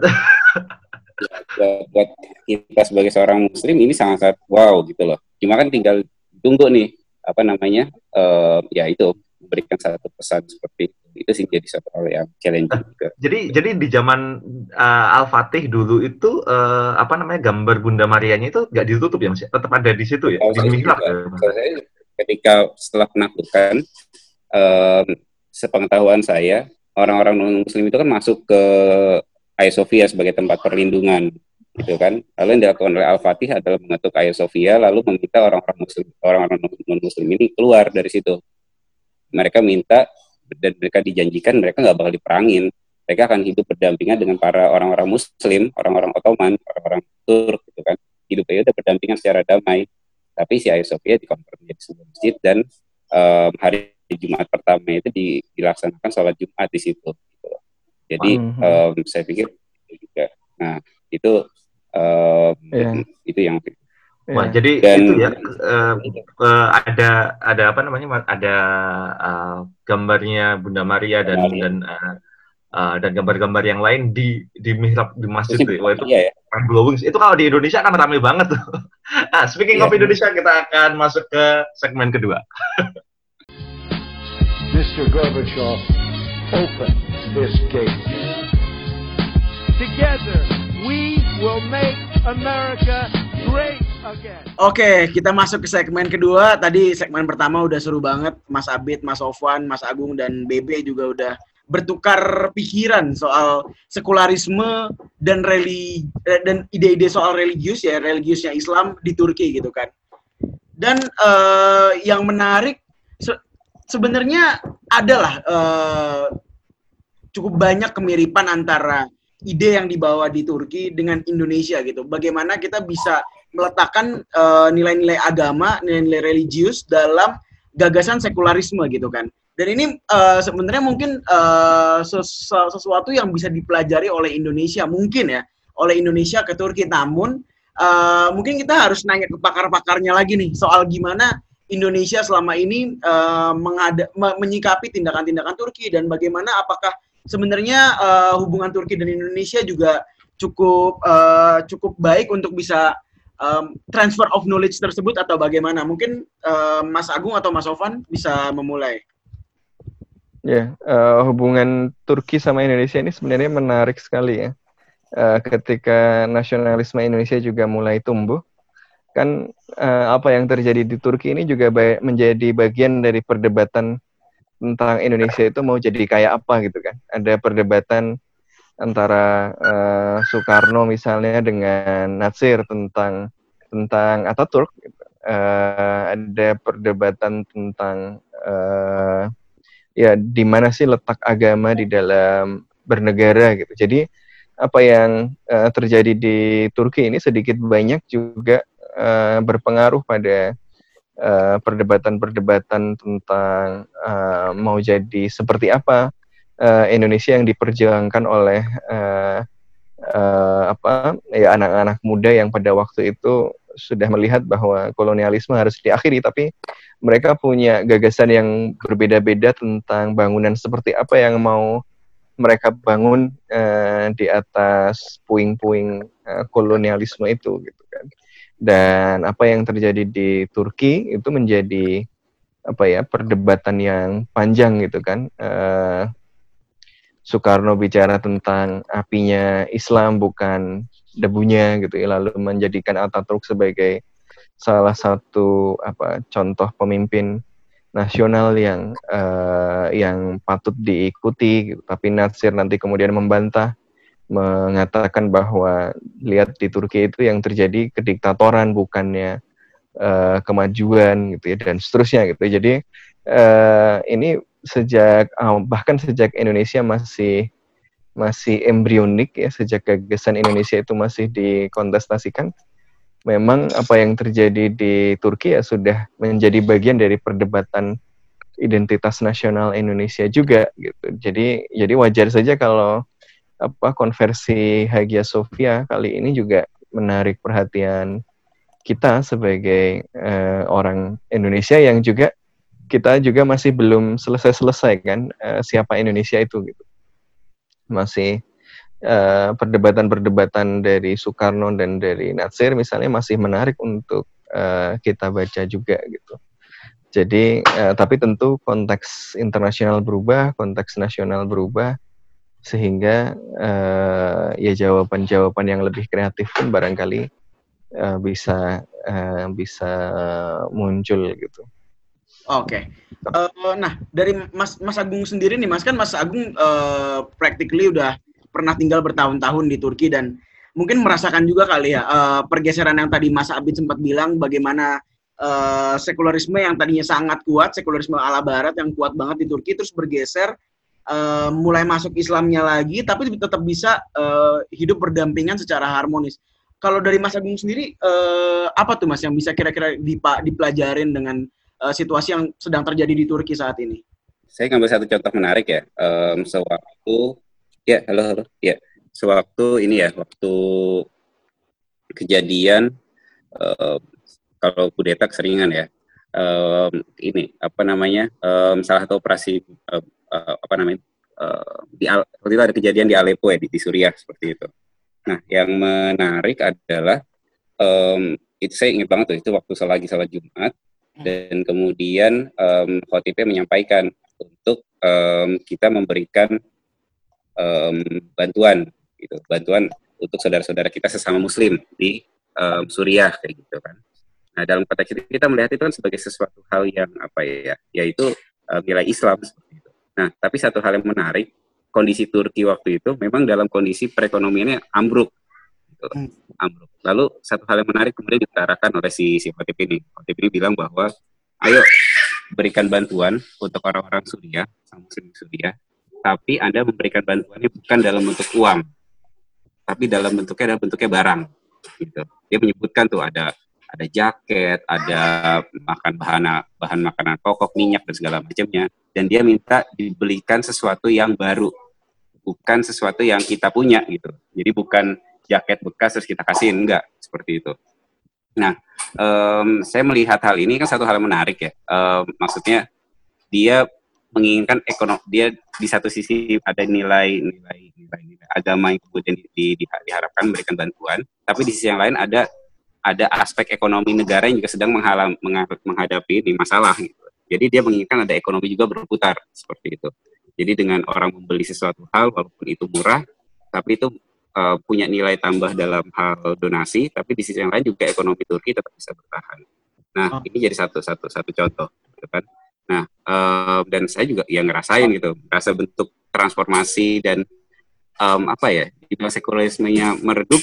buat, buat kita sebagai seorang Muslim ini sangat-sangat wow gitu loh. Cuma kan tinggal tunggu nih apa namanya, uh, ya itu memberikan satu pesan seperti itu sih jadi satu hal yang challenging nah, juga. Jadi jadi di zaman uh, Al Fatih dulu itu uh, apa namanya gambar Bunda Marianya itu nggak ditutup ya mas? Tetap ada di situ ya? Oh, di mihrab ya? Saya ketika setelah penaklukan um, sepengetahuan saya orang-orang non Muslim itu kan masuk ke Hagia Sophia sebagai tempat perlindungan gitu kan. Lalu yang dilakukan oleh Al Fatih adalah mengetuk Hagia Sophia lalu meminta orang-orang Muslim orang-orang non Muslim ini keluar dari situ. Mereka minta dan mereka dijanjikan mereka nggak bakal diperangin. Mereka akan hidup berdampingan dengan para orang-orang muslim orang-orang Ottoman orang-orang Turk gitu kan. Hidupnya udah berdampingan secara damai. Tapi si Hagia Sophia dikonversi menjadi sebuah masjid dan um, hari Jumat pertama itu di, dilaksanakan sholat Jumat di situ gitu. jadi um, saya pikir itu juga. Nah itu um, yeah. itu yang Wah, yeah. jadi Dan, itu ya uh, uh, ada ada apa namanya ada uh, gambarnya Bunda Maria dan Maria. dan uh, uh, dan gambar-gambar yang lain di di mihrab di masjid itu. Wah itu yeah, yeah. blowing. Itu kalau di Indonesia kan ramai banget tuh. ah, speaking yeah. of Indonesia kita akan masuk ke segmen kedua. Mr. Gorbachev, open this gate. Together, we will make America great Oke, kita masuk ke segmen kedua. Tadi segmen pertama udah seru banget. Mas Abid, Mas Sofwan, Mas Agung, dan BB juga udah bertukar pikiran soal sekularisme dan eh, dan ide-ide soal religius ya religiusnya Islam di Turki gitu kan. Dan uh, yang menarik se sebenarnya adalah uh, cukup banyak kemiripan antara ide yang dibawa di Turki dengan Indonesia gitu. Bagaimana kita bisa meletakkan eh, nilai-nilai uh, agama, nilai-nilai religius dalam gagasan sekularisme gitu kan. Dan ini uh, sebenarnya mungkin uh, ses sesuatu yang bisa dipelajari oleh Indonesia mungkin ya, oleh Indonesia ke Turki. Namun uh, mungkin kita harus nanya ke pakar-pakarnya lagi nih soal gimana Indonesia selama ini uh, menyikapi tindakan-tindakan Turki dan bagaimana apakah sebenarnya uh, hubungan Turki dan Indonesia juga cukup uh, cukup baik untuk bisa um, transfer of knowledge tersebut atau bagaimana? Mungkin uh, Mas Agung atau Mas Sofan bisa memulai. Ya, uh, hubungan Turki sama Indonesia ini sebenarnya menarik sekali ya. Uh, ketika nasionalisme Indonesia juga mulai tumbuh, kan uh, apa yang terjadi di Turki ini juga ba menjadi bagian dari perdebatan tentang Indonesia itu mau jadi kayak apa gitu kan. Ada perdebatan antara uh, Soekarno misalnya dengan Natsir tentang tentang Ataturk. Uh, ada perdebatan tentang uh, ya di mana sih letak agama di dalam bernegara gitu. Jadi apa yang uh, terjadi di Turki ini sedikit banyak juga uh, berpengaruh pada perdebatan-perdebatan uh, tentang uh, mau jadi seperti apa uh, Indonesia yang diperjuangkan oleh uh, uh, apa ya anak-anak muda yang pada waktu itu sudah melihat bahwa kolonialisme harus diakhiri tapi mereka punya gagasan yang berbeda-beda tentang bangunan seperti apa yang mau mereka bangun uh, di atas puing-puing uh, kolonialisme itu gitu kan. Dan apa yang terjadi di Turki itu menjadi apa ya perdebatan yang panjang gitu kan. Uh, Soekarno bicara tentang apinya Islam bukan debunya gitu ya lalu menjadikan Ataturk sebagai salah satu apa contoh pemimpin nasional yang uh, yang patut diikuti gitu. tapi Natsir nanti kemudian membantah mengatakan bahwa lihat di Turki itu yang terjadi kediktatoran bukannya uh, kemajuan gitu ya dan seterusnya gitu jadi uh, ini sejak bahkan sejak Indonesia masih masih embrionik ya sejak gagasan Indonesia itu masih dikontestasikan memang apa yang terjadi di Turki ya sudah menjadi bagian dari perdebatan identitas nasional Indonesia juga gitu. Jadi jadi wajar saja kalau apa konversi Hagia Sophia kali ini juga menarik perhatian kita sebagai uh, orang Indonesia yang juga kita juga masih belum selesai-selesai kan uh, siapa Indonesia itu gitu. Masih Eh, perdebatan-perdebatan uh, dari Soekarno dan dari Natsir misalnya masih menarik untuk uh, kita baca juga gitu. Jadi uh, tapi tentu konteks internasional berubah, konteks nasional berubah sehingga uh, ya jawaban-jawaban yang lebih kreatif pun barangkali uh, bisa uh, bisa muncul gitu. Oke. Okay. Uh, nah dari Mas Mas Agung sendiri nih, Mas kan Mas Agung uh, practically udah pernah tinggal bertahun-tahun di Turki dan mungkin merasakan juga kali ya uh, pergeseran yang tadi Mas Abid sempat bilang bagaimana uh, sekularisme yang tadinya sangat kuat, sekularisme ala barat yang kuat banget di Turki terus bergeser uh, mulai masuk Islamnya lagi tapi tetap bisa uh, hidup berdampingan secara harmonis. Kalau dari Mas Agung sendiri uh, apa tuh Mas yang bisa kira-kira dipelajarin dengan uh, situasi yang sedang terjadi di Turki saat ini? Saya ngambil satu contoh menarik ya. Um, sewaktu Ya, halo, halo. Ya, sewaktu ini ya, waktu kejadian uh, kalau kudeta keseringan ya, um, ini apa namanya, um, salah satu operasi uh, uh, apa namanya, uh, di waktu itu ada kejadian di Aleppo ya, di, di Suriah seperti itu. Nah, yang menarik adalah um, itu saya ingat banget tuh itu waktu lagi salat Jumat dan kemudian um, menyampaikan untuk um, kita memberikan um, bantuan gitu. Bantuan untuk saudara-saudara kita sesama muslim di um, Suriah kayak gitu kan. Nah dalam konteks itu kita melihat itu kan sebagai sesuatu hal yang apa ya yaitu uh, nilai Islam seperti itu. Nah tapi satu hal yang menarik kondisi Turki waktu itu memang dalam kondisi perekonomiannya ambruk gitu. Hmm. ambruk lalu satu hal yang menarik kemudian diutarakan oleh si si Khotib ini Khotib ini bilang bahwa ayo berikan bantuan untuk orang-orang Suriah, sama muslim Suriah, tapi Anda memberikan bantuannya bukan dalam bentuk uang, tapi dalam bentuknya adalah bentuknya barang. Gitu. Dia menyebutkan tuh ada ada jaket, ada makan bahan bahan makanan pokok, minyak dan segala macamnya. Dan dia minta dibelikan sesuatu yang baru, bukan sesuatu yang kita punya gitu. Jadi bukan jaket bekas terus kita kasihin enggak seperti itu. Nah, em, saya melihat hal ini kan satu hal yang menarik ya. Em, maksudnya dia menginginkan ekonomi dia di satu sisi ada nilai nilai agama yang kemudian di, di- di- diharapkan memberikan bantuan, tapi di sisi yang lain ada ada aspek ekonomi negara yang juga sedang menghadapi ini masalah gitu. Jadi dia menginginkan ada ekonomi juga berputar seperti itu. Jadi dengan orang membeli sesuatu hal walaupun itu murah, tapi itu eh, punya nilai tambah dalam hal donasi, tapi di sisi yang lain juga ekonomi Turki tetap bisa bertahan. Nah, Oh. ini jadi satu satu satu contoh, gitu kan. Nah, eh, dan saya juga yang ngerasain gitu, rasa bentuk transformasi dan em, apa ya, mana sekularismenya meredup,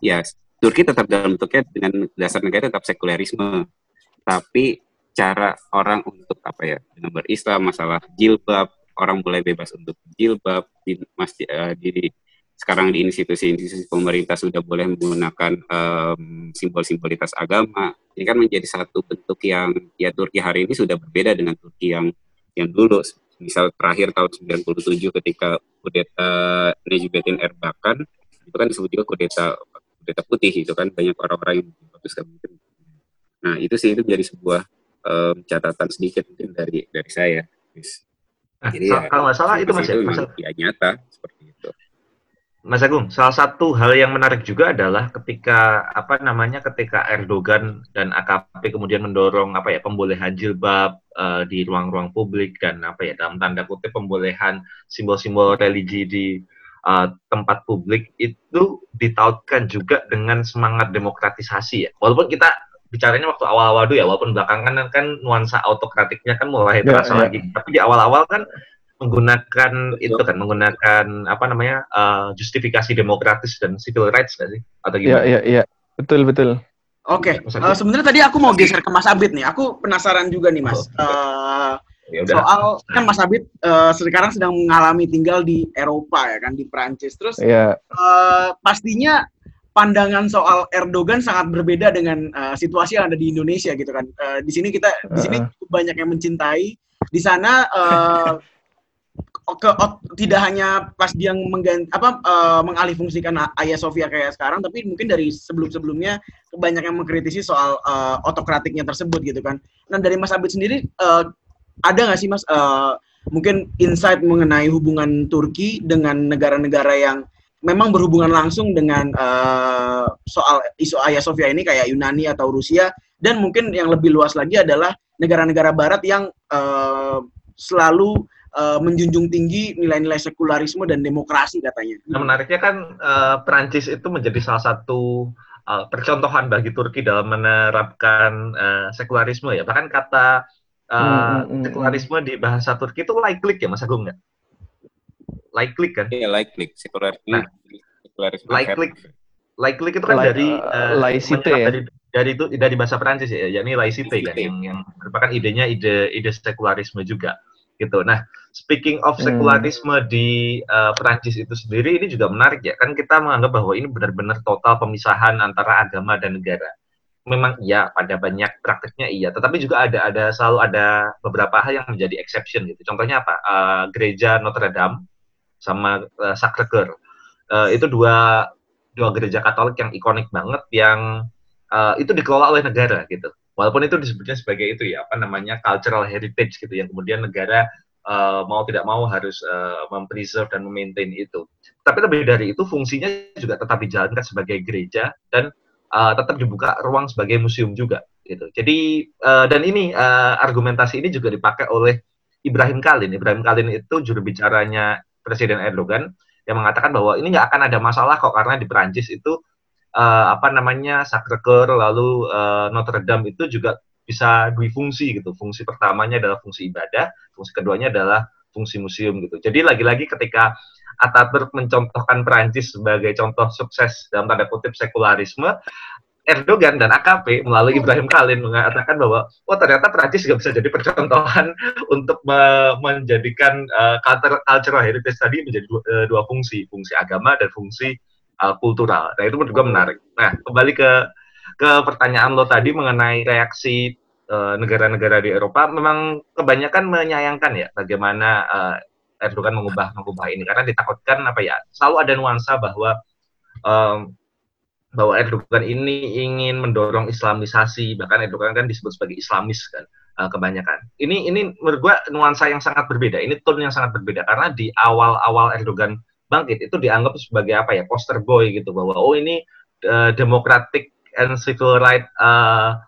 ya Turki tetap dalam bentuknya dengan dasar negara tetap sekularisme, tapi cara orang untuk apa ya, dengan berislam, masalah jilbab, orang mulai bebas untuk jilbab di masjid eh, di sekarang di institusi-institusi pemerintah sudah boleh menggunakan em, simbol-simbolitas agama. Ini kan menjadi satu bentuk yang ya Turki hari ini sudah berbeda dengan Turki yang yang dulu. Misal terakhir tahun 97 ketika kudeta Necmettin Erbakan itu kan disebut juga kudeta kudeta putih itu kan banyak orang-orang yang memutuskan. Nah itu sih itu menjadi sebuah em, catatan sedikit mungkin dari dari saya. Nah, Jadi ya, kalau nggak salah itu sampai Mas, situ Mas, memang ya nyata seperti. Mas Agung, salah satu hal yang menarik juga adalah ketika apa namanya ketika Erdogan dan AKP kemudian mendorong apa ya pembolehan jilbab eh, di ruang-ruang publik dan apa ya dalam tanda kutip pembolehan simbol-simbol religi di eh, tempat publik itu ditautkan juga dengan semangat demokratisasi ya. Walaupun kita bicaranya waktu awal-awal dulu ya, walaupun belakangan kan nuansa autokratiknya kan mulai Ya, terasa ya. lagi. Tapi di awal-awal kan menggunakan itu kan menggunakan apa namanya eh, justifikasi demokratis dan civil rights nggak sih atau Iya, gimana? iya, iya. Betul, betul. Oke, Mas eh, Agus. sebenarnya tadi aku mau geser ke Mas Abid nih. Aku penasaran juga nih Mas. Oh. Eh, Ya udah. soal kan Mas Abid eh, sekarang sedang mengalami tinggal di Eropa ya kan di Prancis. Terus Iya, eh, pastinya pandangan soal Erdogan sangat berbeda dengan eh, situasi yang ada di Indonesia gitu kan. Eh, di sini kita di sini banyak yang mencintai. Di sana eh, ke, tidak hanya pas dia mengganti apa eh, mengalihfungsikan Hagia Sophia kayak sekarang, tapi mungkin dari sebelum-sebelumnya banyak yang mengkritisi soal eh, otokratiknya tersebut gitu kan. Nah dari Mas Abid sendiri eh, ada nggak sih Mas eh, mungkin insight mengenai hubungan Turki dengan negara-negara yang memang berhubungan langsung dengan eh, soal isu Hagia Sophia ini kayak Yunani atau Rusia dan mungkin yang lebih luas lagi adalah negara-negara Barat yang eh, selalu eh, menjunjung tinggi nilai-nilai sekularisme dan demokrasi katanya. Nah, menariknya kan eh, Prancis itu menjadi salah satu eh, percontohan bagi Turki dalam menerapkan eh, sekularisme ya. Bahkan kata eh, Hmm, hmm, hmm, sekularisme di bahasa Turki itu laiklik ya Mas Agung nggak? Laiklik kan? Iya, like click sekularisme. Nah, sekularisme like click. Laiklik itu kan Lai- dari eh, eh, laicite ya? dari dari itu dari bahasa Prancis ya, yakni laicite kan yang yang merupakan idenya ide ide sekularisme juga gitu. Nah, speaking of Hmm. sekularisme di eh, Prancis itu sendiri ini juga menarik ya. Kan kita menganggap bahwa ini benar-benar total pemisahan antara agama dan negara. Memang iya pada banyak prakteknya iya, tetapi juga ada ada selalu ada beberapa hal yang menjadi exception gitu. Contohnya apa? Eh, gereja Notre Dame sama uh, Sacre Cœur. Eh, itu dua dua gereja Katolik yang ikonik banget yang eh, itu dikelola oleh negara gitu. Walaupun itu disebutnya sebagai itu ya apa namanya cultural heritage gitu yang kemudian negara eh, mau tidak mau harus eh, mempreserve dan memaintain itu. Tapi lebih dari itu fungsinya juga tetap dijalankan sebagai gereja dan eh, tetap dibuka ruang sebagai museum juga gitu. Jadi eh, dan ini eh, argumentasi ini juga dipakai oleh Ibrahim Kalin. Ibrahim Kalin itu juru bicaranya Presiden Erdogan yang mengatakan bahwa ini nggak akan ada masalah kok karena di Perancis itu eh, apa namanya Sacre Cœur lalu eh, Notre Dame itu juga bisa fungsi gitu. Fungsi pertamanya adalah fungsi ibadah, fungsi keduanya adalah fungsi museum gitu. Jadi lagi-lagi ketika Ataturk mencontohkan Perancis sebagai contoh sukses dalam tanda kutip sekularisme, Erdogan dan AKP melalui Ibrahim Kalin mengatakan bahwa oh ternyata Prancis juga bisa jadi percontohan untuk me- menjadikan uh, culture, cultural heritage tadi menjadi dua, dua fungsi, fungsi agama dan fungsi uh, kultural. Nah itu juga menarik. Nah kembali ke ke pertanyaan lo tadi mengenai reaksi eh, negara-negara di Eropa, memang kebanyakan menyayangkan ya bagaimana eh, Erdogan mengubah mengubah ini karena ditakutkan apa ya selalu ada nuansa bahwa em, bahwa Erdogan ini ingin mendorong Islamisasi bahkan Erdogan kan disebut sebagai Islamis kan uh, kebanyakan. Ini ini menurut gua nuansa yang sangat berbeda. Ini tone yang sangat berbeda karena di awal-awal Erdogan bangkit itu dianggap sebagai apa ya poster boy gitu bahwa oh ini uh, democratic and civil right uh,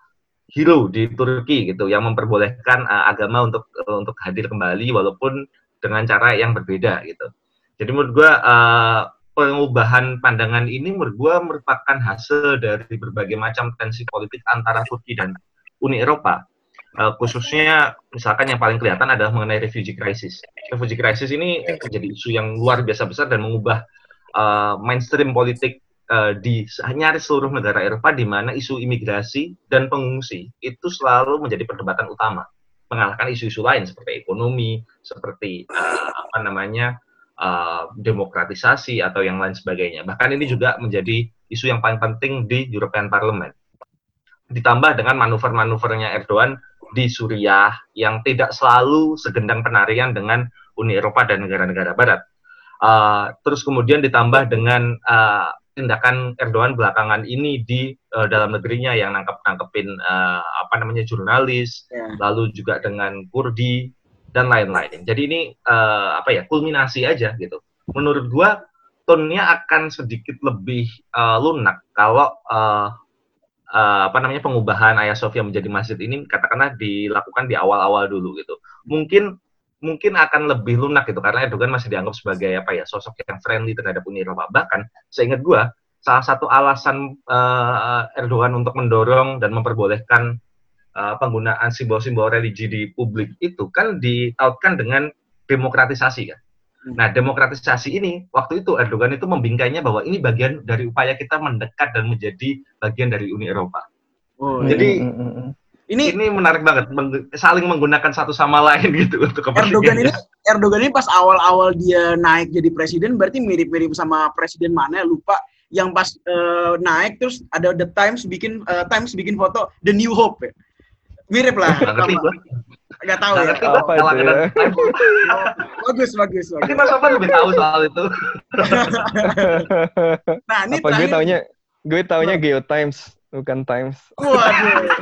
hero di Turki gitu yang memperbolehkan uh, agama untuk uh, untuk hadir kembali walaupun dengan cara yang berbeda gitu. Jadi menurut gua uh, pengubahan pandangan ini menurut gue merupakan hasil dari berbagai macam tensi politik antara Turki dan Uni Eropa. Uh, khususnya misalkan yang paling kelihatan adalah mengenai refugee crisis. Refugee crisis ini menjadi isu yang luar biasa besar dan mengubah uh, mainstream politik uh, di nyaris seluruh negara Eropa di mana isu imigrasi dan pengungsi itu selalu menjadi perdebatan utama mengalahkan isu-isu lain seperti ekonomi, seperti uh, apa namanya uh, demokratisasi atau yang lain sebagainya. Bahkan ini juga menjadi isu yang paling penting di European Parliament. Ditambah dengan manuver-manuvernya Erdogan di Suriah yang tidak selalu segendang penarian dengan Uni Eropa dan negara-negara Barat. Uh, terus kemudian ditambah dengan uh, tindakan Erdogan belakangan ini di uh, dalam negerinya yang nangkep nangkepin uh, apa namanya jurnalis, yeah. lalu juga dengan Kurdi dan lain-lain. Jadi ini uh, apa ya kulminasi aja gitu. Menurut gua tonnya akan sedikit lebih uh, lunak kalau uh, uh, apa namanya pengubahan Ayah Sofia menjadi masjid ini katakanlah dilakukan di awal-awal dulu gitu. Mungkin mungkin akan lebih lunak gitu karena Erdogan masih dianggap sebagai apa ya sosok yang friendly terhadap Uni Eropa. Bahkan seingat gua salah satu alasan uh, Erdogan untuk mendorong dan memperbolehkan uh, penggunaan simbol-simbol religi di publik itu kan ditautkan dengan demokratisasi kan. Nah, demokratisasi ini waktu itu Erdogan itu membingkainya bahwa ini bagian dari upaya kita mendekat dan menjadi bagian dari Uni Eropa. Oh, Jadi iya. Hmm, hmm, ini ini menarik banget meng, saling menggunakan satu sama lain gitu untuk Erdogan ini Erdogan ini pas awal-awal dia naik jadi presiden berarti mirip-mirip sama presiden mana lupa yang pas uh, naik terus ada The Times bikin uh, Times bikin foto The New Hope ya mirip lah. Gak ngerti gue. Gak tahu ya. Ngerti apa itu ya? bagus, bagus, bagus. Ini Mas Sofan lebih tahu soal itu. nah, ini apa gue taunya gue taunya Geo Times bukan Times. Waduh.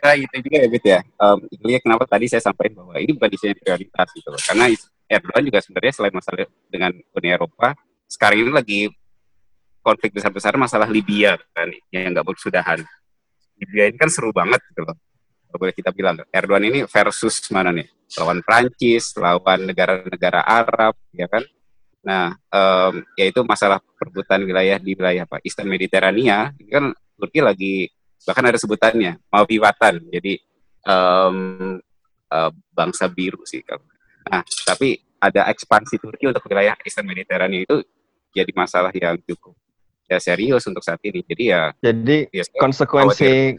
nah, itu juga ya, Bet ya. Um, kenapa tadi saya sampaikan bahwa ini bukan desain prioritas gitu loh. Karena Erdogan juga sebenarnya selain masalah dengan Uni Eropa, sekarang ini lagi konflik besar-besar masalah Libya kan yang nggak bersudahan Libya ini kan seru banget gitu loh. Kalau boleh kita bilang, Erdogan ini versus mana nih? Lawan Prancis, lawan negara-negara Arab, ya kan? Nah, um, yaitu masalah perebutan wilayah di wilayah apa? Eastern Mediterania, ini kan Turki lagi bahkan ada sebutannya Maviwatan. Jadi um, uh, bangsa biru sih kalau. Nah, tapi ada ekspansi Turki untuk wilayah Eastern Mediterania itu jadi masalah yang cukup ya serius untuk saat ini. Jadi ya jadi ya, konsekuensi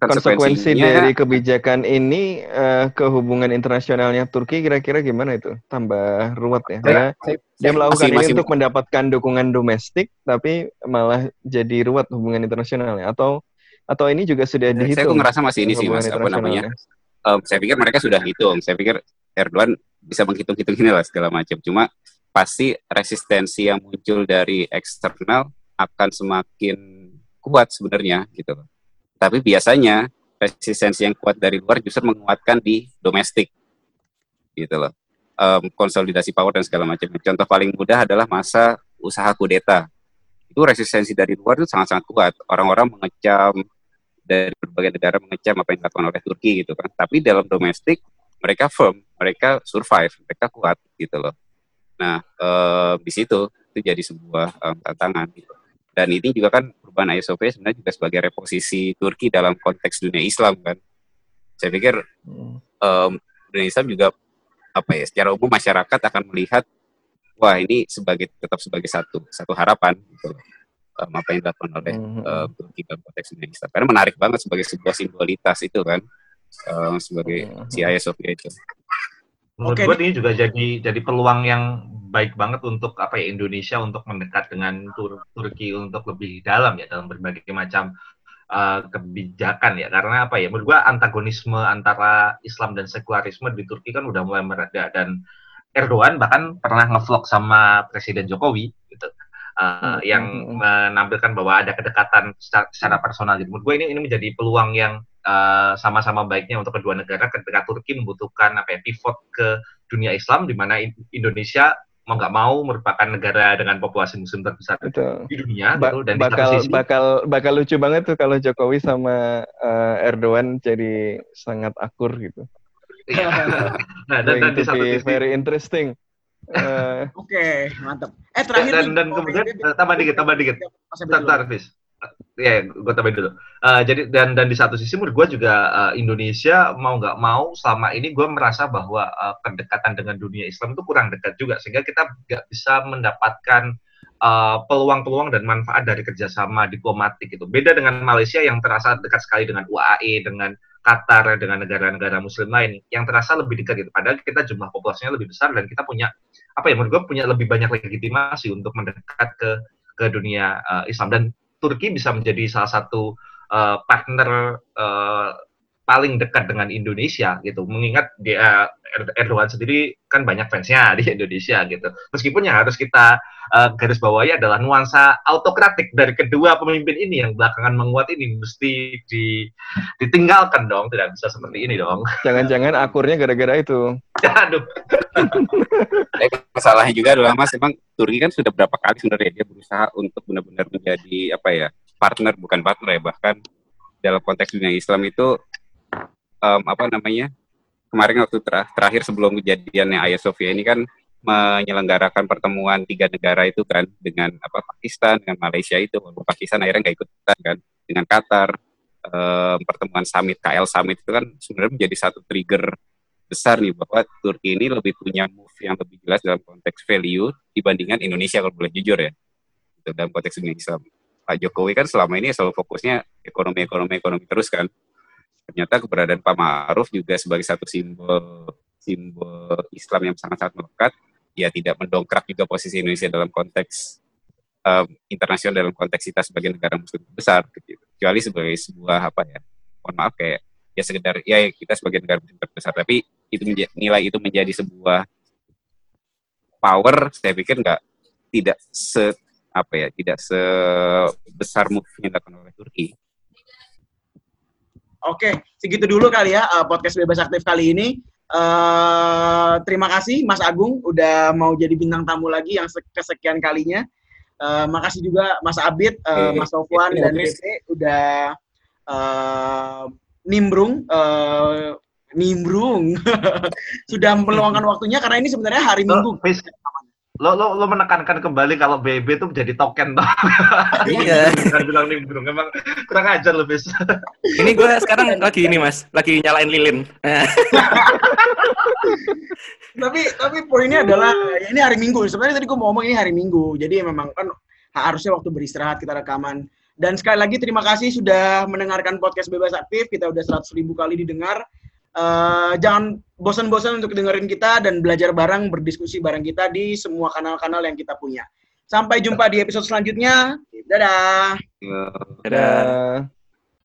konsekuensi dari kebijakan ini uh, ke hubungan internasionalnya Turki kira-kira gimana itu? Tambah ruwet ya. Karena saya, dia melakukan masih, ini masih, untuk mendapatkan dukungan domestik tapi malah jadi ruwet hubungan internasionalnya atau atau ini juga sudah dihitung. Saya ngerasa masih ini sih Mas apa namanya? Um, saya pikir mereka sudah hitung. Saya pikir Erdogan bisa menghitung-hitung ini lah segala macam. Cuma pasti resistensi yang muncul dari eksternal akan semakin kuat sebenarnya gitu Tapi biasanya resistensi yang kuat dari luar justru menguatkan di domestik gitu loh. Um, konsolidasi power dan segala macam. Contoh paling mudah adalah masa usaha kudeta. Itu resistensi dari luar itu sangat-sangat kuat. Orang-orang mengecam dari berbagai negara mengecam apa yang dilakukan oleh Turki gitu kan. Tapi dalam domestik mereka firm, mereka survive, mereka kuat gitu loh. Nah, eh, di situ itu jadi sebuah um, tantangan gitu. Dan ini juga kan perubahan ISOP sebenarnya juga sebagai reposisi Turki dalam konteks dunia Islam kan. Saya pikir um, dunia Islam juga apa ya secara umum masyarakat akan melihat wah ini sebagai tetap sebagai satu satu harapan gitu um, apa yang dilakukan oleh uh, Turki dalam konteks dunia Islam. Karena menarik banget sebagai sebuah simbolitas itu kan um, sebagai si Sofia itu. Menurut okay. gue ini juga jadi jadi peluang yang baik banget untuk apa ya Indonesia untuk mendekat dengan Tur Turki untuk lebih dalam ya dalam berbagai macam uh, kebijakan ya karena apa ya menurut gue antagonisme antara Islam dan sekularisme di Turki kan udah mulai mereda dan Erdogan bahkan pernah ngevlog sama Presiden Jokowi gitu uh, yang menampilkan bahwa ada kedekatan secara, secara personal. Gitu. Menurut gue ini ini menjadi peluang yang uh, sama-sama baiknya untuk kedua negara ketika Turki membutuhkan apa ya pivot ke dunia Islam di mana Indonesia mau nggak mau merupakan negara dengan populasi muslim terbesar Betul. di dunia ba gitu dan bakal di sisi, bakal bakal lucu banget tuh kalau Jokowi sama uh, Erdogan jadi sangat akur gitu. nah, dan, dan di satu sisi very interesting. Uh, Oke, mantap. Eh terakhir dan, nih, dan oh, kemudian tambah dikit tambah dikit bentar, Fis. Ya, gue tambahin dulu. Eh, jadi dan dan di satu sisi menurut gue juga eh, Indonesia mau nggak mau selama ini gue merasa bahwa eh, kedekatan dengan dunia Islam itu kurang dekat juga sehingga kita nggak bisa mendapatkan peluang-peluang dan manfaat dari kerjasama diplomatik itu. Beda dengan Malaysia yang terasa dekat sekali dengan UAE, dengan Qatar, dengan negara-negara Muslim lain yang terasa lebih dekat gitu. Padahal kita jumlah populasinya lebih besar dan kita punya apa ya menurut gue punya lebih banyak legitimasi untuk mendekat ke ke dunia eh, Islam dan Turki bisa menjadi salah satu uh, partner uh, paling dekat dengan Indonesia gitu. Mengingat dia Er- Erdogan sendiri kan banyak fansnya di Indonesia gitu. Meskipun yang harus kita uh, garis bawahi adalah nuansa autokratik dari kedua pemimpin ini yang belakangan menguat ini mesti di, ditinggalkan dong. Tidak bisa seperti ini dong. Jangan-jangan akurnya gara-gara itu. Aduh. Masalahnya juga adalah mas, emang Turki kan sudah berapa kali sebenarnya dia berusaha untuk benar-benar menjadi apa ya partner bukan partner ya bahkan dalam konteks dunia Islam itu em, apa namanya kemarin waktu ter- terakhir sebelum kejadiannya Ayah Sofia ini kan menyelenggarakan pertemuan tiga negara itu kan dengan apa Pakistan dengan Malaysia itu. Walaupun Pakistan akhirnya nggak ikut ikutan kan dengan Qatar. Em, pertemuan summit KL summit itu kan sebenarnya menjadi satu trigger besar nih bahwa Turki ini lebih punya move yang lebih jelas dalam konteks value dibandingkan Indonesia kalau boleh jujur ya. Gitu, dalam konteks dunia Pak Jokowi kan selama ini selalu fokusnya ekonomi ekonomi ekonomi terus kan ternyata keberadaan Pak Ma'ruf juga sebagai satu simbol simbol Islam yang sangat-sangat melekat ya tidak mendongkrak juga posisi Indonesia dalam konteks um, internasional dalam konteks kita sebagai negara muslim besar gitu. kecuali sebagai sebuah apa ya mohon maaf kayak ya sekedar ya kita sebagai negara muslim terbesar tapi itu nilai itu menjadi sebuah power saya pikir nggak tidak se apa ya tidak sebesar yang dilakukan oleh Turki Oke, segitu dulu kali ya eh, podcast bebas aktif kali ini. Eh, terima kasih Mas Agung udah mau jadi bintang tamu lagi yang se- kesekian kalinya. Eh, makasih juga Mas Abid, Oke. Mas Sofwan dan. Bebe udah eh, nimbrung eh, nimbrung sudah meluangkan waktunya karena ini sebenarnya hari Minggu. Lo, lo, lo, menekankan kembali kalau BB itu menjadi token toh. Iya. Bilang nimbrung, emang kurang ajar lo, Fis. Ini gue sekarang lagi ini mas, lagi nyalain lilin. tapi tapi poinnya adalah ya ini hari Minggu. Sebenarnya tadi gue mau ngomong ini hari Minggu. Jadi memang kan harusnya waktu beristirahat kita rekaman. Dan sekali lagi terima kasih sudah mendengarkan podcast Bebas Aktif. Kita udah 100 ribu kali didengar. Eh, jangan bosan-bosan untuk dengerin kita dan belajar bareng, berdiskusi bareng kita di semua kanal-kanal yang kita punya. Sampai jumpa di episode selanjutnya. Dadah. Dadah. Uh,